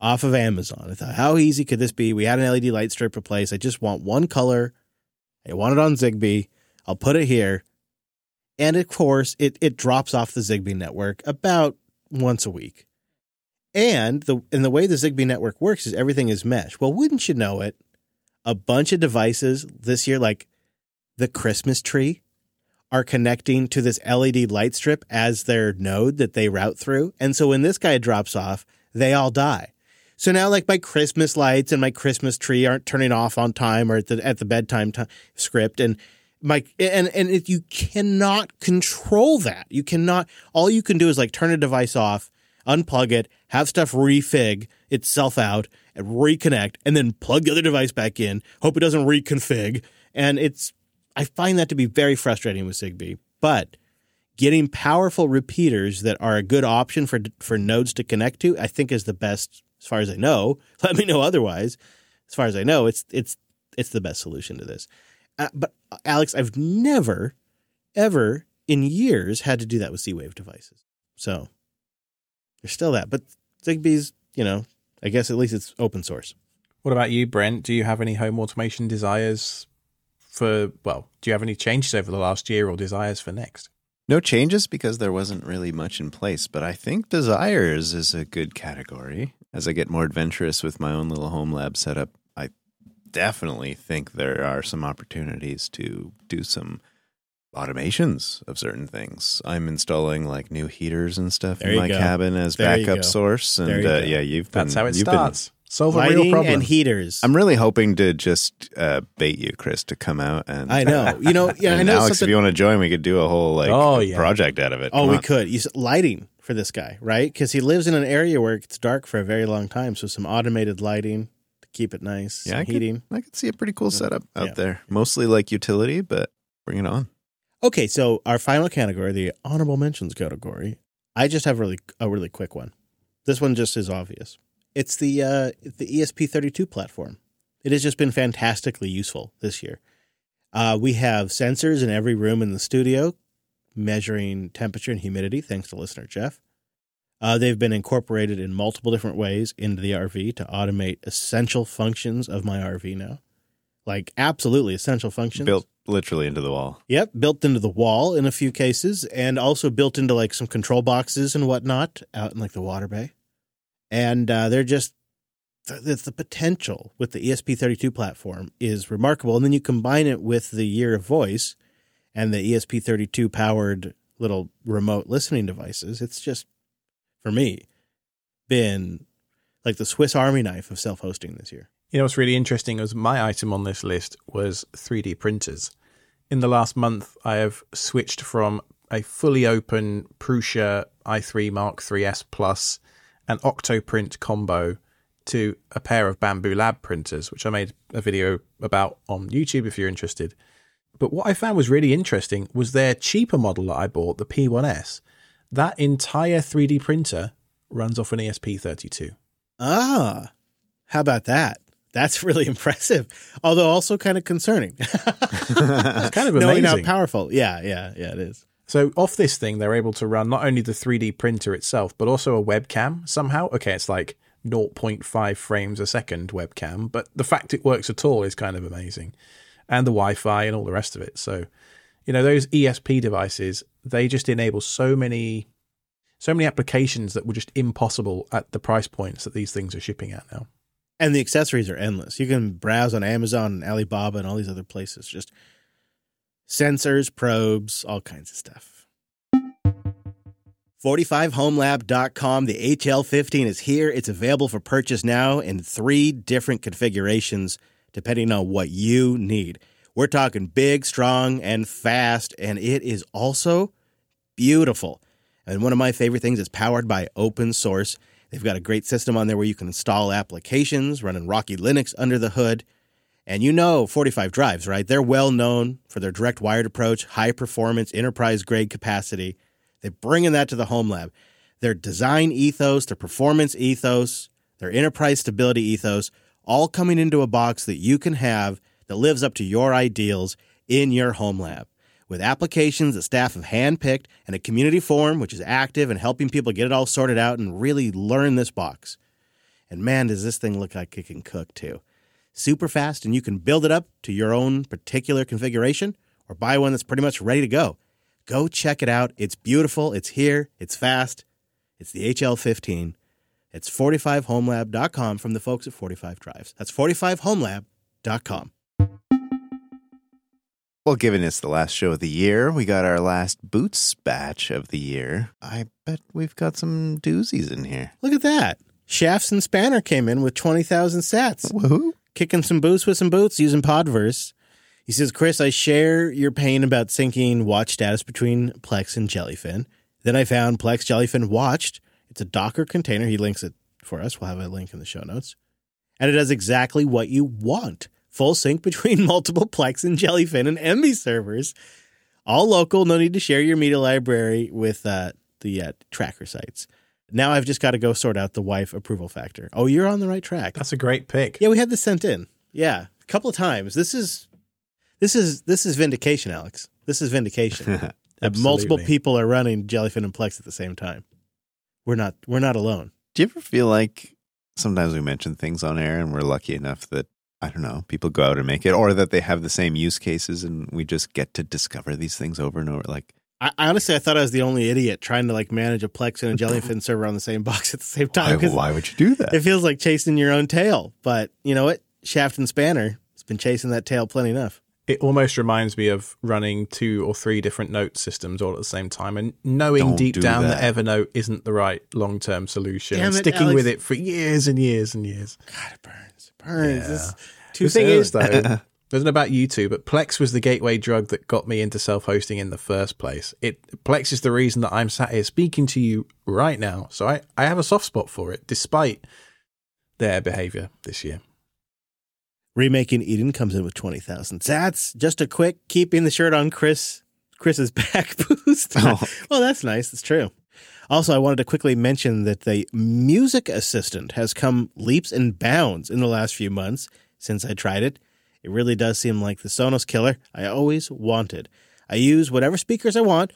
off of Amazon. I thought, how easy could this be? We had an LED light strip replaced. I just want one color. I want it on Zigbee. I'll put it here. And of course, it, it drops off the Zigbee network about once a week. And the and the way the Zigbee network works is everything is mesh. Well, wouldn't you know it? A bunch of devices this year, like the Christmas tree, are connecting to this LED light strip as their node that they route through. And so when this guy drops off, they all die. So now, like my Christmas lights and my Christmas tree aren't turning off on time or at the at the bedtime script, and my and and it, you cannot control that. You cannot. All you can do is like turn a device off, unplug it, have stuff refig itself out, and reconnect, and then plug the other device back in. Hope it doesn't reconfig, and it's. I find that to be very frustrating with Zigbee, but getting powerful repeaters that are a good option for for nodes to connect to, I think is the best as far as I know. Let me know otherwise. As far as I know, it's it's it's the best solution to this. Uh, but Alex, I've never, ever in years had to do that with Z-Wave devices. So there's still that. But Zigbee's, you know, I guess at least it's open source. What about you, Brent? Do you have any home automation desires for? Well, do you have any changes over the last year or desires for next? No changes because there wasn't really much in place, but I think desires is a good category. As I get more adventurous with my own little home lab setup, I definitely think there are some opportunities to do some automations of certain things. I'm installing like new heaters and stuff There in my go. cabin as There backup source, and you uh, yeah, you've been That's how it you've starts. Solve a real Lighting problem. and heaters. I'm really hoping to just uh, bait you, Chris, to come out and I know. You know, yeah, I know Alex, if you want to join, we could do a whole like Oh, yeah. project out of it. Oh, Come we on. could. You s- lighting for this guy, right? Because he lives in an area where it's dark for a very long time. So some automated lighting to keep it nice. Yeah, I could- heating. I could see a pretty cool setup out Yeah. there. Mostly like utility, but bring it on. Okay, so our final category, the honorable mentions category. I just have really a really quick one. This one just is obvious. It's the uh, the ESP32 platform. It has just been fantastically useful this year. Uh, we have sensors in every room in the studio, measuring temperature and humidity, thanks to listener Jeff. Uh, they've been incorporated in multiple different ways into the RV to automate essential functions of my RV now. Like, absolutely essential functions. Built literally into the wall. Yep, built into the wall in a few cases, and also built into like some control boxes and whatnot out in like the water bay. And uh, they're just the, the potential with the ESP32 platform is remarkable. And then you combine it with the Year of Voice and the ESP32 powered little remote listening devices. It's just, for me, been like the Swiss Army knife of self hosting this year. You know what's really interesting is my item on this list was 3D printers. In the last month, I have switched from a fully open Prusa i3 Mark 3S Plus and Octoprint combo to a pair of Bambu Lab printers, which I made a video about on YouTube if you're interested. But what I found was really interesting was their cheaper model that I bought, the P1S. That entire 3D printer runs off an ESP32. Ah, how about that? That's really impressive, although also kind of concerning. It's kind of amazing. Knowing how powerful. Yeah, yeah, yeah, it is. So off this thing, they're able to run not only the 3D printer itself, but also a webcam somehow. Okay, it's like 0.5 frames a second webcam, but the fact it works at all is kind of amazing. And the Wi-Fi and all the rest of it. So, you know, those ESP devices, they just enable so many so many applications that were just impossible at the price points that these things are shipping at now. And the accessories are endless. You can browse on Amazon and Alibaba and all these other places. Just sensors, probes, all kinds of stuff. 45homelab.com. The HL15 is here. It's available for purchase now in three different configurations, depending on what you need. We're talking big, strong, and fast, and it is also beautiful. And one of my favorite things is powered by open source. They've got a great system on there where you can install applications running Rocky Linux under the hood. And you know 45 drives, right? They're well known for their direct wired approach, high performance, enterprise grade capacity. They're bringing that to the home lab. Their design ethos, their performance ethos, their enterprise stability ethos, all coming into a box that you can have that lives up to your ideals in your home lab. With applications that staff have handpicked and a community forum which is active and helping people get it all sorted out and really learn this box. And man, does this thing look like it can cook too. Super fast, and you can build it up to your own particular configuration or buy one that's pretty much ready to go. Go check it out. It's beautiful, it's here, it's fast. It's the HL15. It's 45homelab.com from the folks at 45 Drives. That's 45homelab.com. Well, given it's the last show of the year, we got our last boots batch of the year. I bet we've got some doozies in here. Look at that. Shafts and Spanner came in with 20,000 sats. Woohoo! Kicking some boots with some boots using Podverse. He says, Chris, I share your pain about syncing watch status between Plex and Jellyfin. Then I found Plex Jellyfin Watched. It's a Docker container. He links it for us. We'll have a link in the show notes. And it does exactly what you want full sync between multiple Plex and Jellyfin and Emby servers. All local, no need to share your media library with uh, the uh, tracker sites. Now I've just got to go sort out the wife approval factor. Oh, you're on the right track. That's a great pick. Yeah, we had this sent in. Yeah, a couple of times. This is this is this is vindication, Alex. This is vindication. that multiple people are running Jellyfin and Plex at the same time. We're not we're not alone. Do you ever feel like sometimes we mention things on air and we're lucky enough that, I don't know, people go out and make it, or that they have the same use cases and we just get to discover these things over and over? Like, I, I honestly I thought I was the only idiot trying to like manage a Plex and a Jellyfin server on the same box at the same time why, why would you do that? it feels like chasing your own tail. But you know what? Shaft and Spanner has been chasing that tail plenty enough. It almost reminds me of running two or three different note systems all at the same time and knowing Don't deep do down that. that. Evernote isn't the right long term solution Damn and it, sticking Alex. with it for years and years and years. God, it burns. It burns. Yeah. This is too the thing is, though, it wasn't about you two, but Plex was the gateway drug that got me into self hosting in the first place. It Plex is the reason that I'm sat here speaking to you right now. So I, I have a soft spot for it, despite their behavior this year. Remaking Eden comes in with 20,000 sats. Just a quick keeping the shirt on Chris Chris's back boost. Oh. well, that's nice. That's true. Also, I wanted to quickly mention that the music assistant has come leaps and bounds in the last few months since I tried it. It really does seem like the Sonos killer I always wanted. I use whatever speakers I want,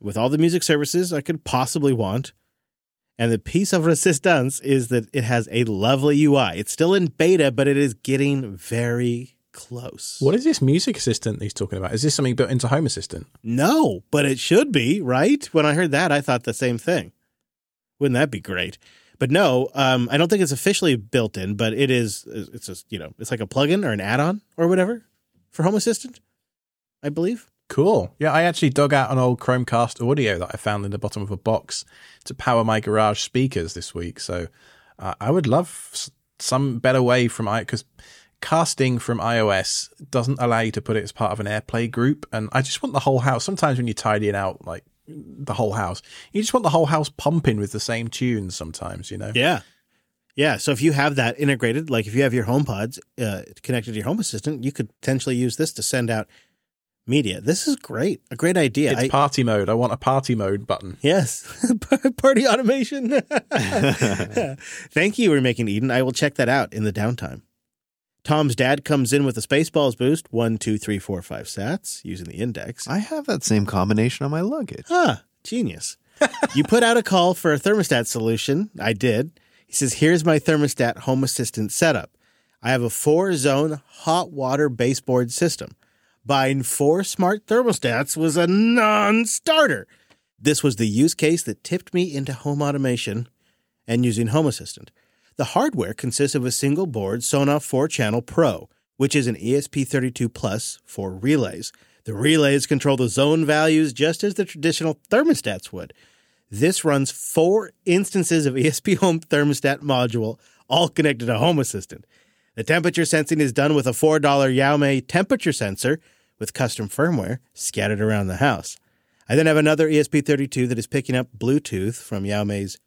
with all the music services I could possibly want. And the piece of resistance is that it has a lovely UI. It's still in beta, but it is getting very close. What is this music assistant he's talking about? Is this something built into Home Assistant? No, but it should be, right? When I heard that, I thought the same thing. Wouldn't that be great? But no, um, I don't think it's officially built in, but it is. It's just you know, it's like a plugin or an add-on or whatever for Home Assistant, I believe. Cool. Yeah, I actually dug out an old Chromecast audio that I found in the bottom of a box to power my garage speakers this week. So uh, I would love some better way from i because casting from iOS doesn't allow you to put it as part of an AirPlay group, and I just want the whole house. Sometimes when you're tidying out like the whole house, you just want the whole house pumping with the same tunes. Sometimes, you know. Yeah. Yeah. So if you have that integrated, like if you have your HomePods uh, connected to your Home Assistant, you could potentially use this to send out media. This is great. A great idea. It's I- party mode. I want a party mode button. Yes. Party automation. Thank you, We're making Eden. I will check that out in the downtime. Tom's dad comes in with a Spaceballs boost, one, two, three, four, five sats, using the index. I have that same combination on my luggage. Huh, genius. you put out a call for a thermostat solution. I did. He says, Here's my thermostat home assistant setup. I have a four zone hot water baseboard system. Buying four smart thermostats was a non starter. This was the use case that tipped me into home automation and using Home Assistant. The hardware consists of a single board Sonoff 4 channel Pro, which is an ESP32 Plus for relays. The relays control the zone values just as the traditional thermostats would. This runs four instances of ESP Home Thermostat module, all connected to Home Assistant. The temperature sensing is done with a $4 Xiaomi temperature sensor with custom firmware scattered around the house. I then have another ESP32 that is picking up Bluetooth from Xiaomi's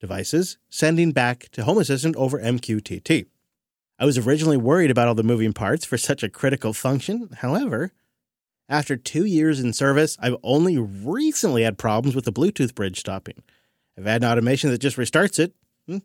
devices, sending back to Home Assistant over MQTT. I was originally worried about all the moving parts for such a critical function. However, after two years in service, I've only recently had problems with the Bluetooth bridge stopping. I've had an automation that just restarts it.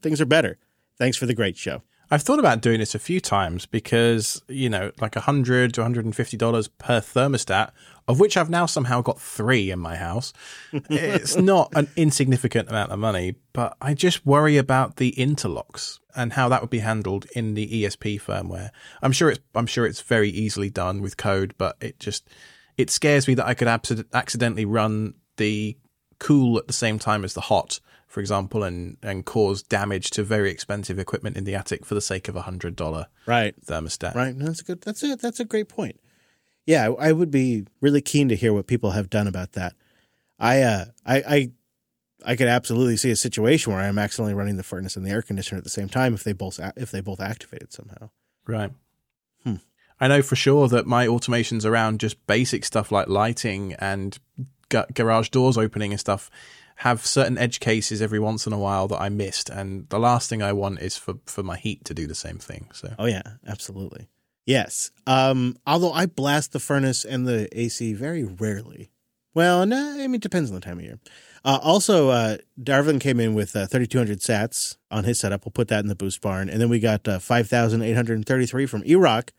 Things are better. Thanks for the great show. I've thought about doing this a few times because, you know, like 100 to $150 per thermostat, of which I've now somehow got three in my house. it's not an insignificant amount of money, but I just worry about the interlocks and how that would be handled in the ESP firmware. I'm sure it's I'm sure it's very easily done with code, but it just it scares me that I could abs- accidentally run the cool at the same time as the hot, for example, and and cause damage to very expensive equipment in the attic for the sake of a hundred dollar Right. thermostat. Right. No, that's a good. That's a that's a great point. Yeah, I, would be really keen to hear what people have done about that. I uh, I I I could absolutely see a situation where I'm accidentally running the furnace and the air conditioner at the same time if they both if they both activated somehow. Right. Hmm. I know for sure that my automations around just basic stuff like lighting and ga- garage doors opening and stuff have certain edge cases every once in a while that I missed, and the last thing I want is for for my heat to do the same thing. So Oh yeah, absolutely. Yes. Um, although I blast the furnace and the AC very rarely. Well, no, I mean it depends on the time of year. Uh, also, uh, Darvin came in with uh, 3,200 sats on his setup. We'll put that in the boost barn, and then we got uh, 5,833 from Erock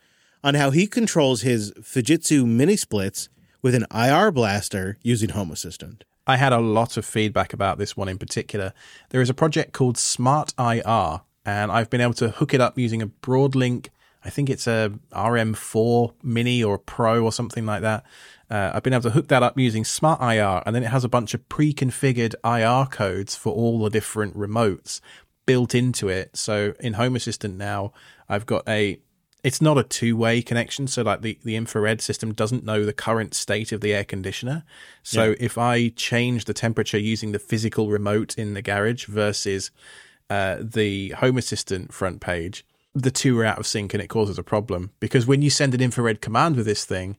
on how he controls his Fujitsu mini splits with an IR blaster using Home Assistant. I had a lot of feedback about this one in particular. There is a project called SmartIR, and I've been able to hook it up using a Broadlink. I think it's a RM4 Mini or a Pro or something like that. Uh, I've been able to hook that up using SmartIR, and then it has a bunch of pre-configured IR codes for all the different remotes built into it. So in Home Assistant now, I've got a it's not a two-way connection so like the, the infrared system doesn't know the current state of the air conditioner so Yeah. if i change the temperature using the physical remote in the garage versus uh, the home assistant front page the two are out of sync and it causes a problem because when you send an infrared command with this thing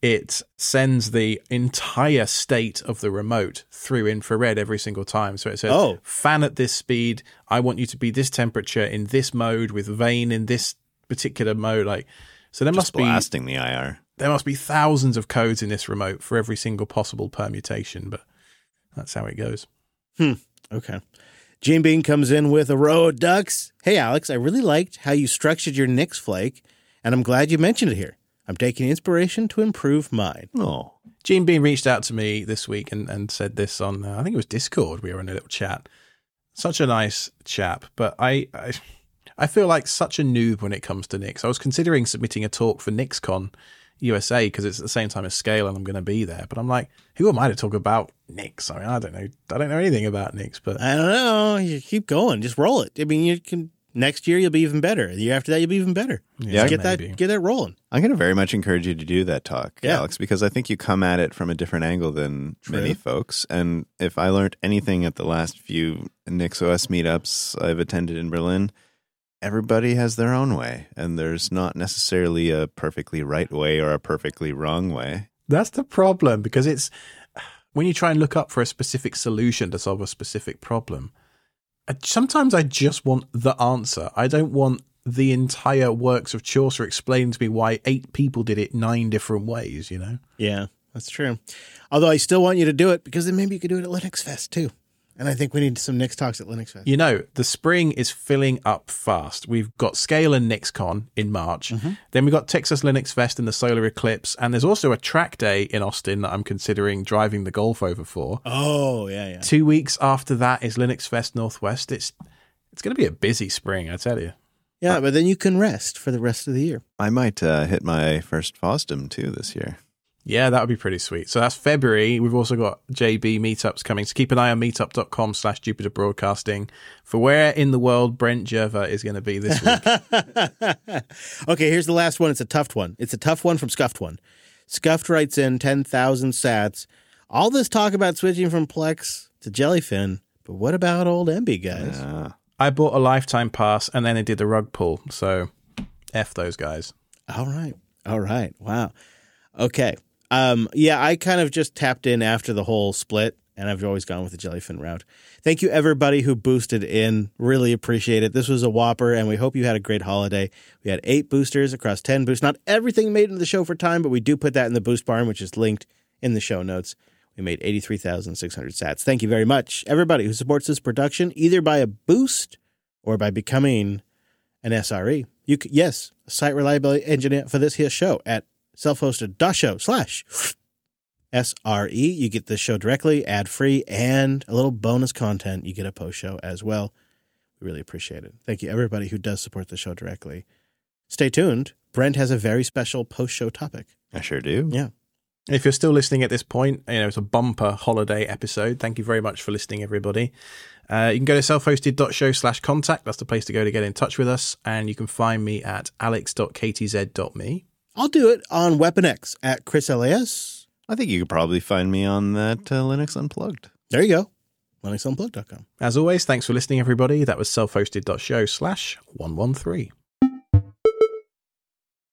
it sends the entire state of the remote through infrared every single time. So it says, Oh. fan at this speed. I want you to be this temperature in this mode with vane in this particular mode. Like, so there Just must be blasting the IR. there must be thousands of codes in this remote for every single possible permutation. But that's how it goes. Hmm. Okay. Gene Bean comes in with a row of ducks. Hey, Alex, I really liked how you structured your Nix flake, and I'm glad you mentioned it here. I'm taking inspiration to improve mine. Oh, Gene Bean reached out to me this week and, and said this on, uh, I think it was Discord. We were in a little chat. Such a nice chap, but I, I, I feel like such a noob when it comes to Nix. I was considering submitting a talk for NixCon USA because it's at the same time as Scale and I'm going to be there. But I'm like, who am I to talk about Nix? I mean, I don't know. I don't know anything about Nix, but I don't know. You keep going. Just roll it. I mean, you can next year you'll be even better. The year after that you'll be even better. Yeah, Just get maybe. that get that rolling. I'm going to very much encourage you to do that talk, Yeah. Alex, because I think you come at it from a different angle than True. many folks. And if I learned anything at the last few NixOS meetups I've attended in Berlin, everybody has their own way, and there's not necessarily a perfectly right way or a perfectly wrong way. That's the problem because it's when you try and look up for a specific solution to solve a specific problem. Sometimes I just want the answer. I don't want the entire works of Chaucer explaining to me why eight people did it nine different ways. You know, Yeah, that's true. Although I still want you to do it because then maybe you could do it at Linux Fest too. And I think we need some Nix talks at Linux Fest. you know, the spring is filling up fast. We've got Scale and NixCon in March. Then we've got Texas Linux Fest and the Solar Eclipse, and there's also a track day in Austin that I'm considering driving the Golf over for. Oh yeah, yeah. Two weeks after that is Linux Fest Northwest. It's it's going to be a busy spring, I tell you. Yeah, but then you can rest for the rest of the year. I might uh, hit my first FOSDEM too this year. Yeah, that would be pretty sweet. So that's February. We've also got JB meetups coming. So keep an eye on meetup.com slash Jupiter Broadcasting for where in the world Brent Gervais is going to be this week. okay, here's the last one. It's a tough one. It's a tough one from Scuffed One. Scuffed writes in 10,000 sats. All this talk about switching from Plex to Jellyfin, but what about old Emby, guys? Uh, I bought a lifetime pass and then I did the rug pull. So F those guys. All right. All right. Wow. Okay. Um, yeah, I kind of just tapped in after the whole split, and I've always gone with the Jellyfin route. Thank you, everybody who boosted in. Really appreciate it. This was a whopper, and we hope you had a great holiday. We had eight boosters across 10 boosts. Not everything made into the show for time, but we do put that in the boost barn, which is linked in the show notes. We made 83,600 sats. Thank you very much, everybody who supports this production, either by a boost or by becoming an SRE. You yes, site reliability engineer for this here show at self-hosted.show slash SRE. You get this show directly, ad free, and a little bonus content. You get a post show as well. We really appreciate it. Thank you, everybody who does support the show directly. Stay tuned. Brent has a very special post show topic. I sure do. Yeah. If you're still listening at this point, you know, it's a bumper holiday episode. Thank you very much for listening, everybody. Uh, you can go to self-hosted.show slash contact. That's the place to go to get in touch with us. And you can find me at alex.ktz.me. I'll do it on Weapon X at Chris LAS. I think you could probably find me on that uh, Linux Unplugged. There you go. LinuxUnplugged.com. As always, thanks for listening, everybody. That was self-hosted.show slash 113.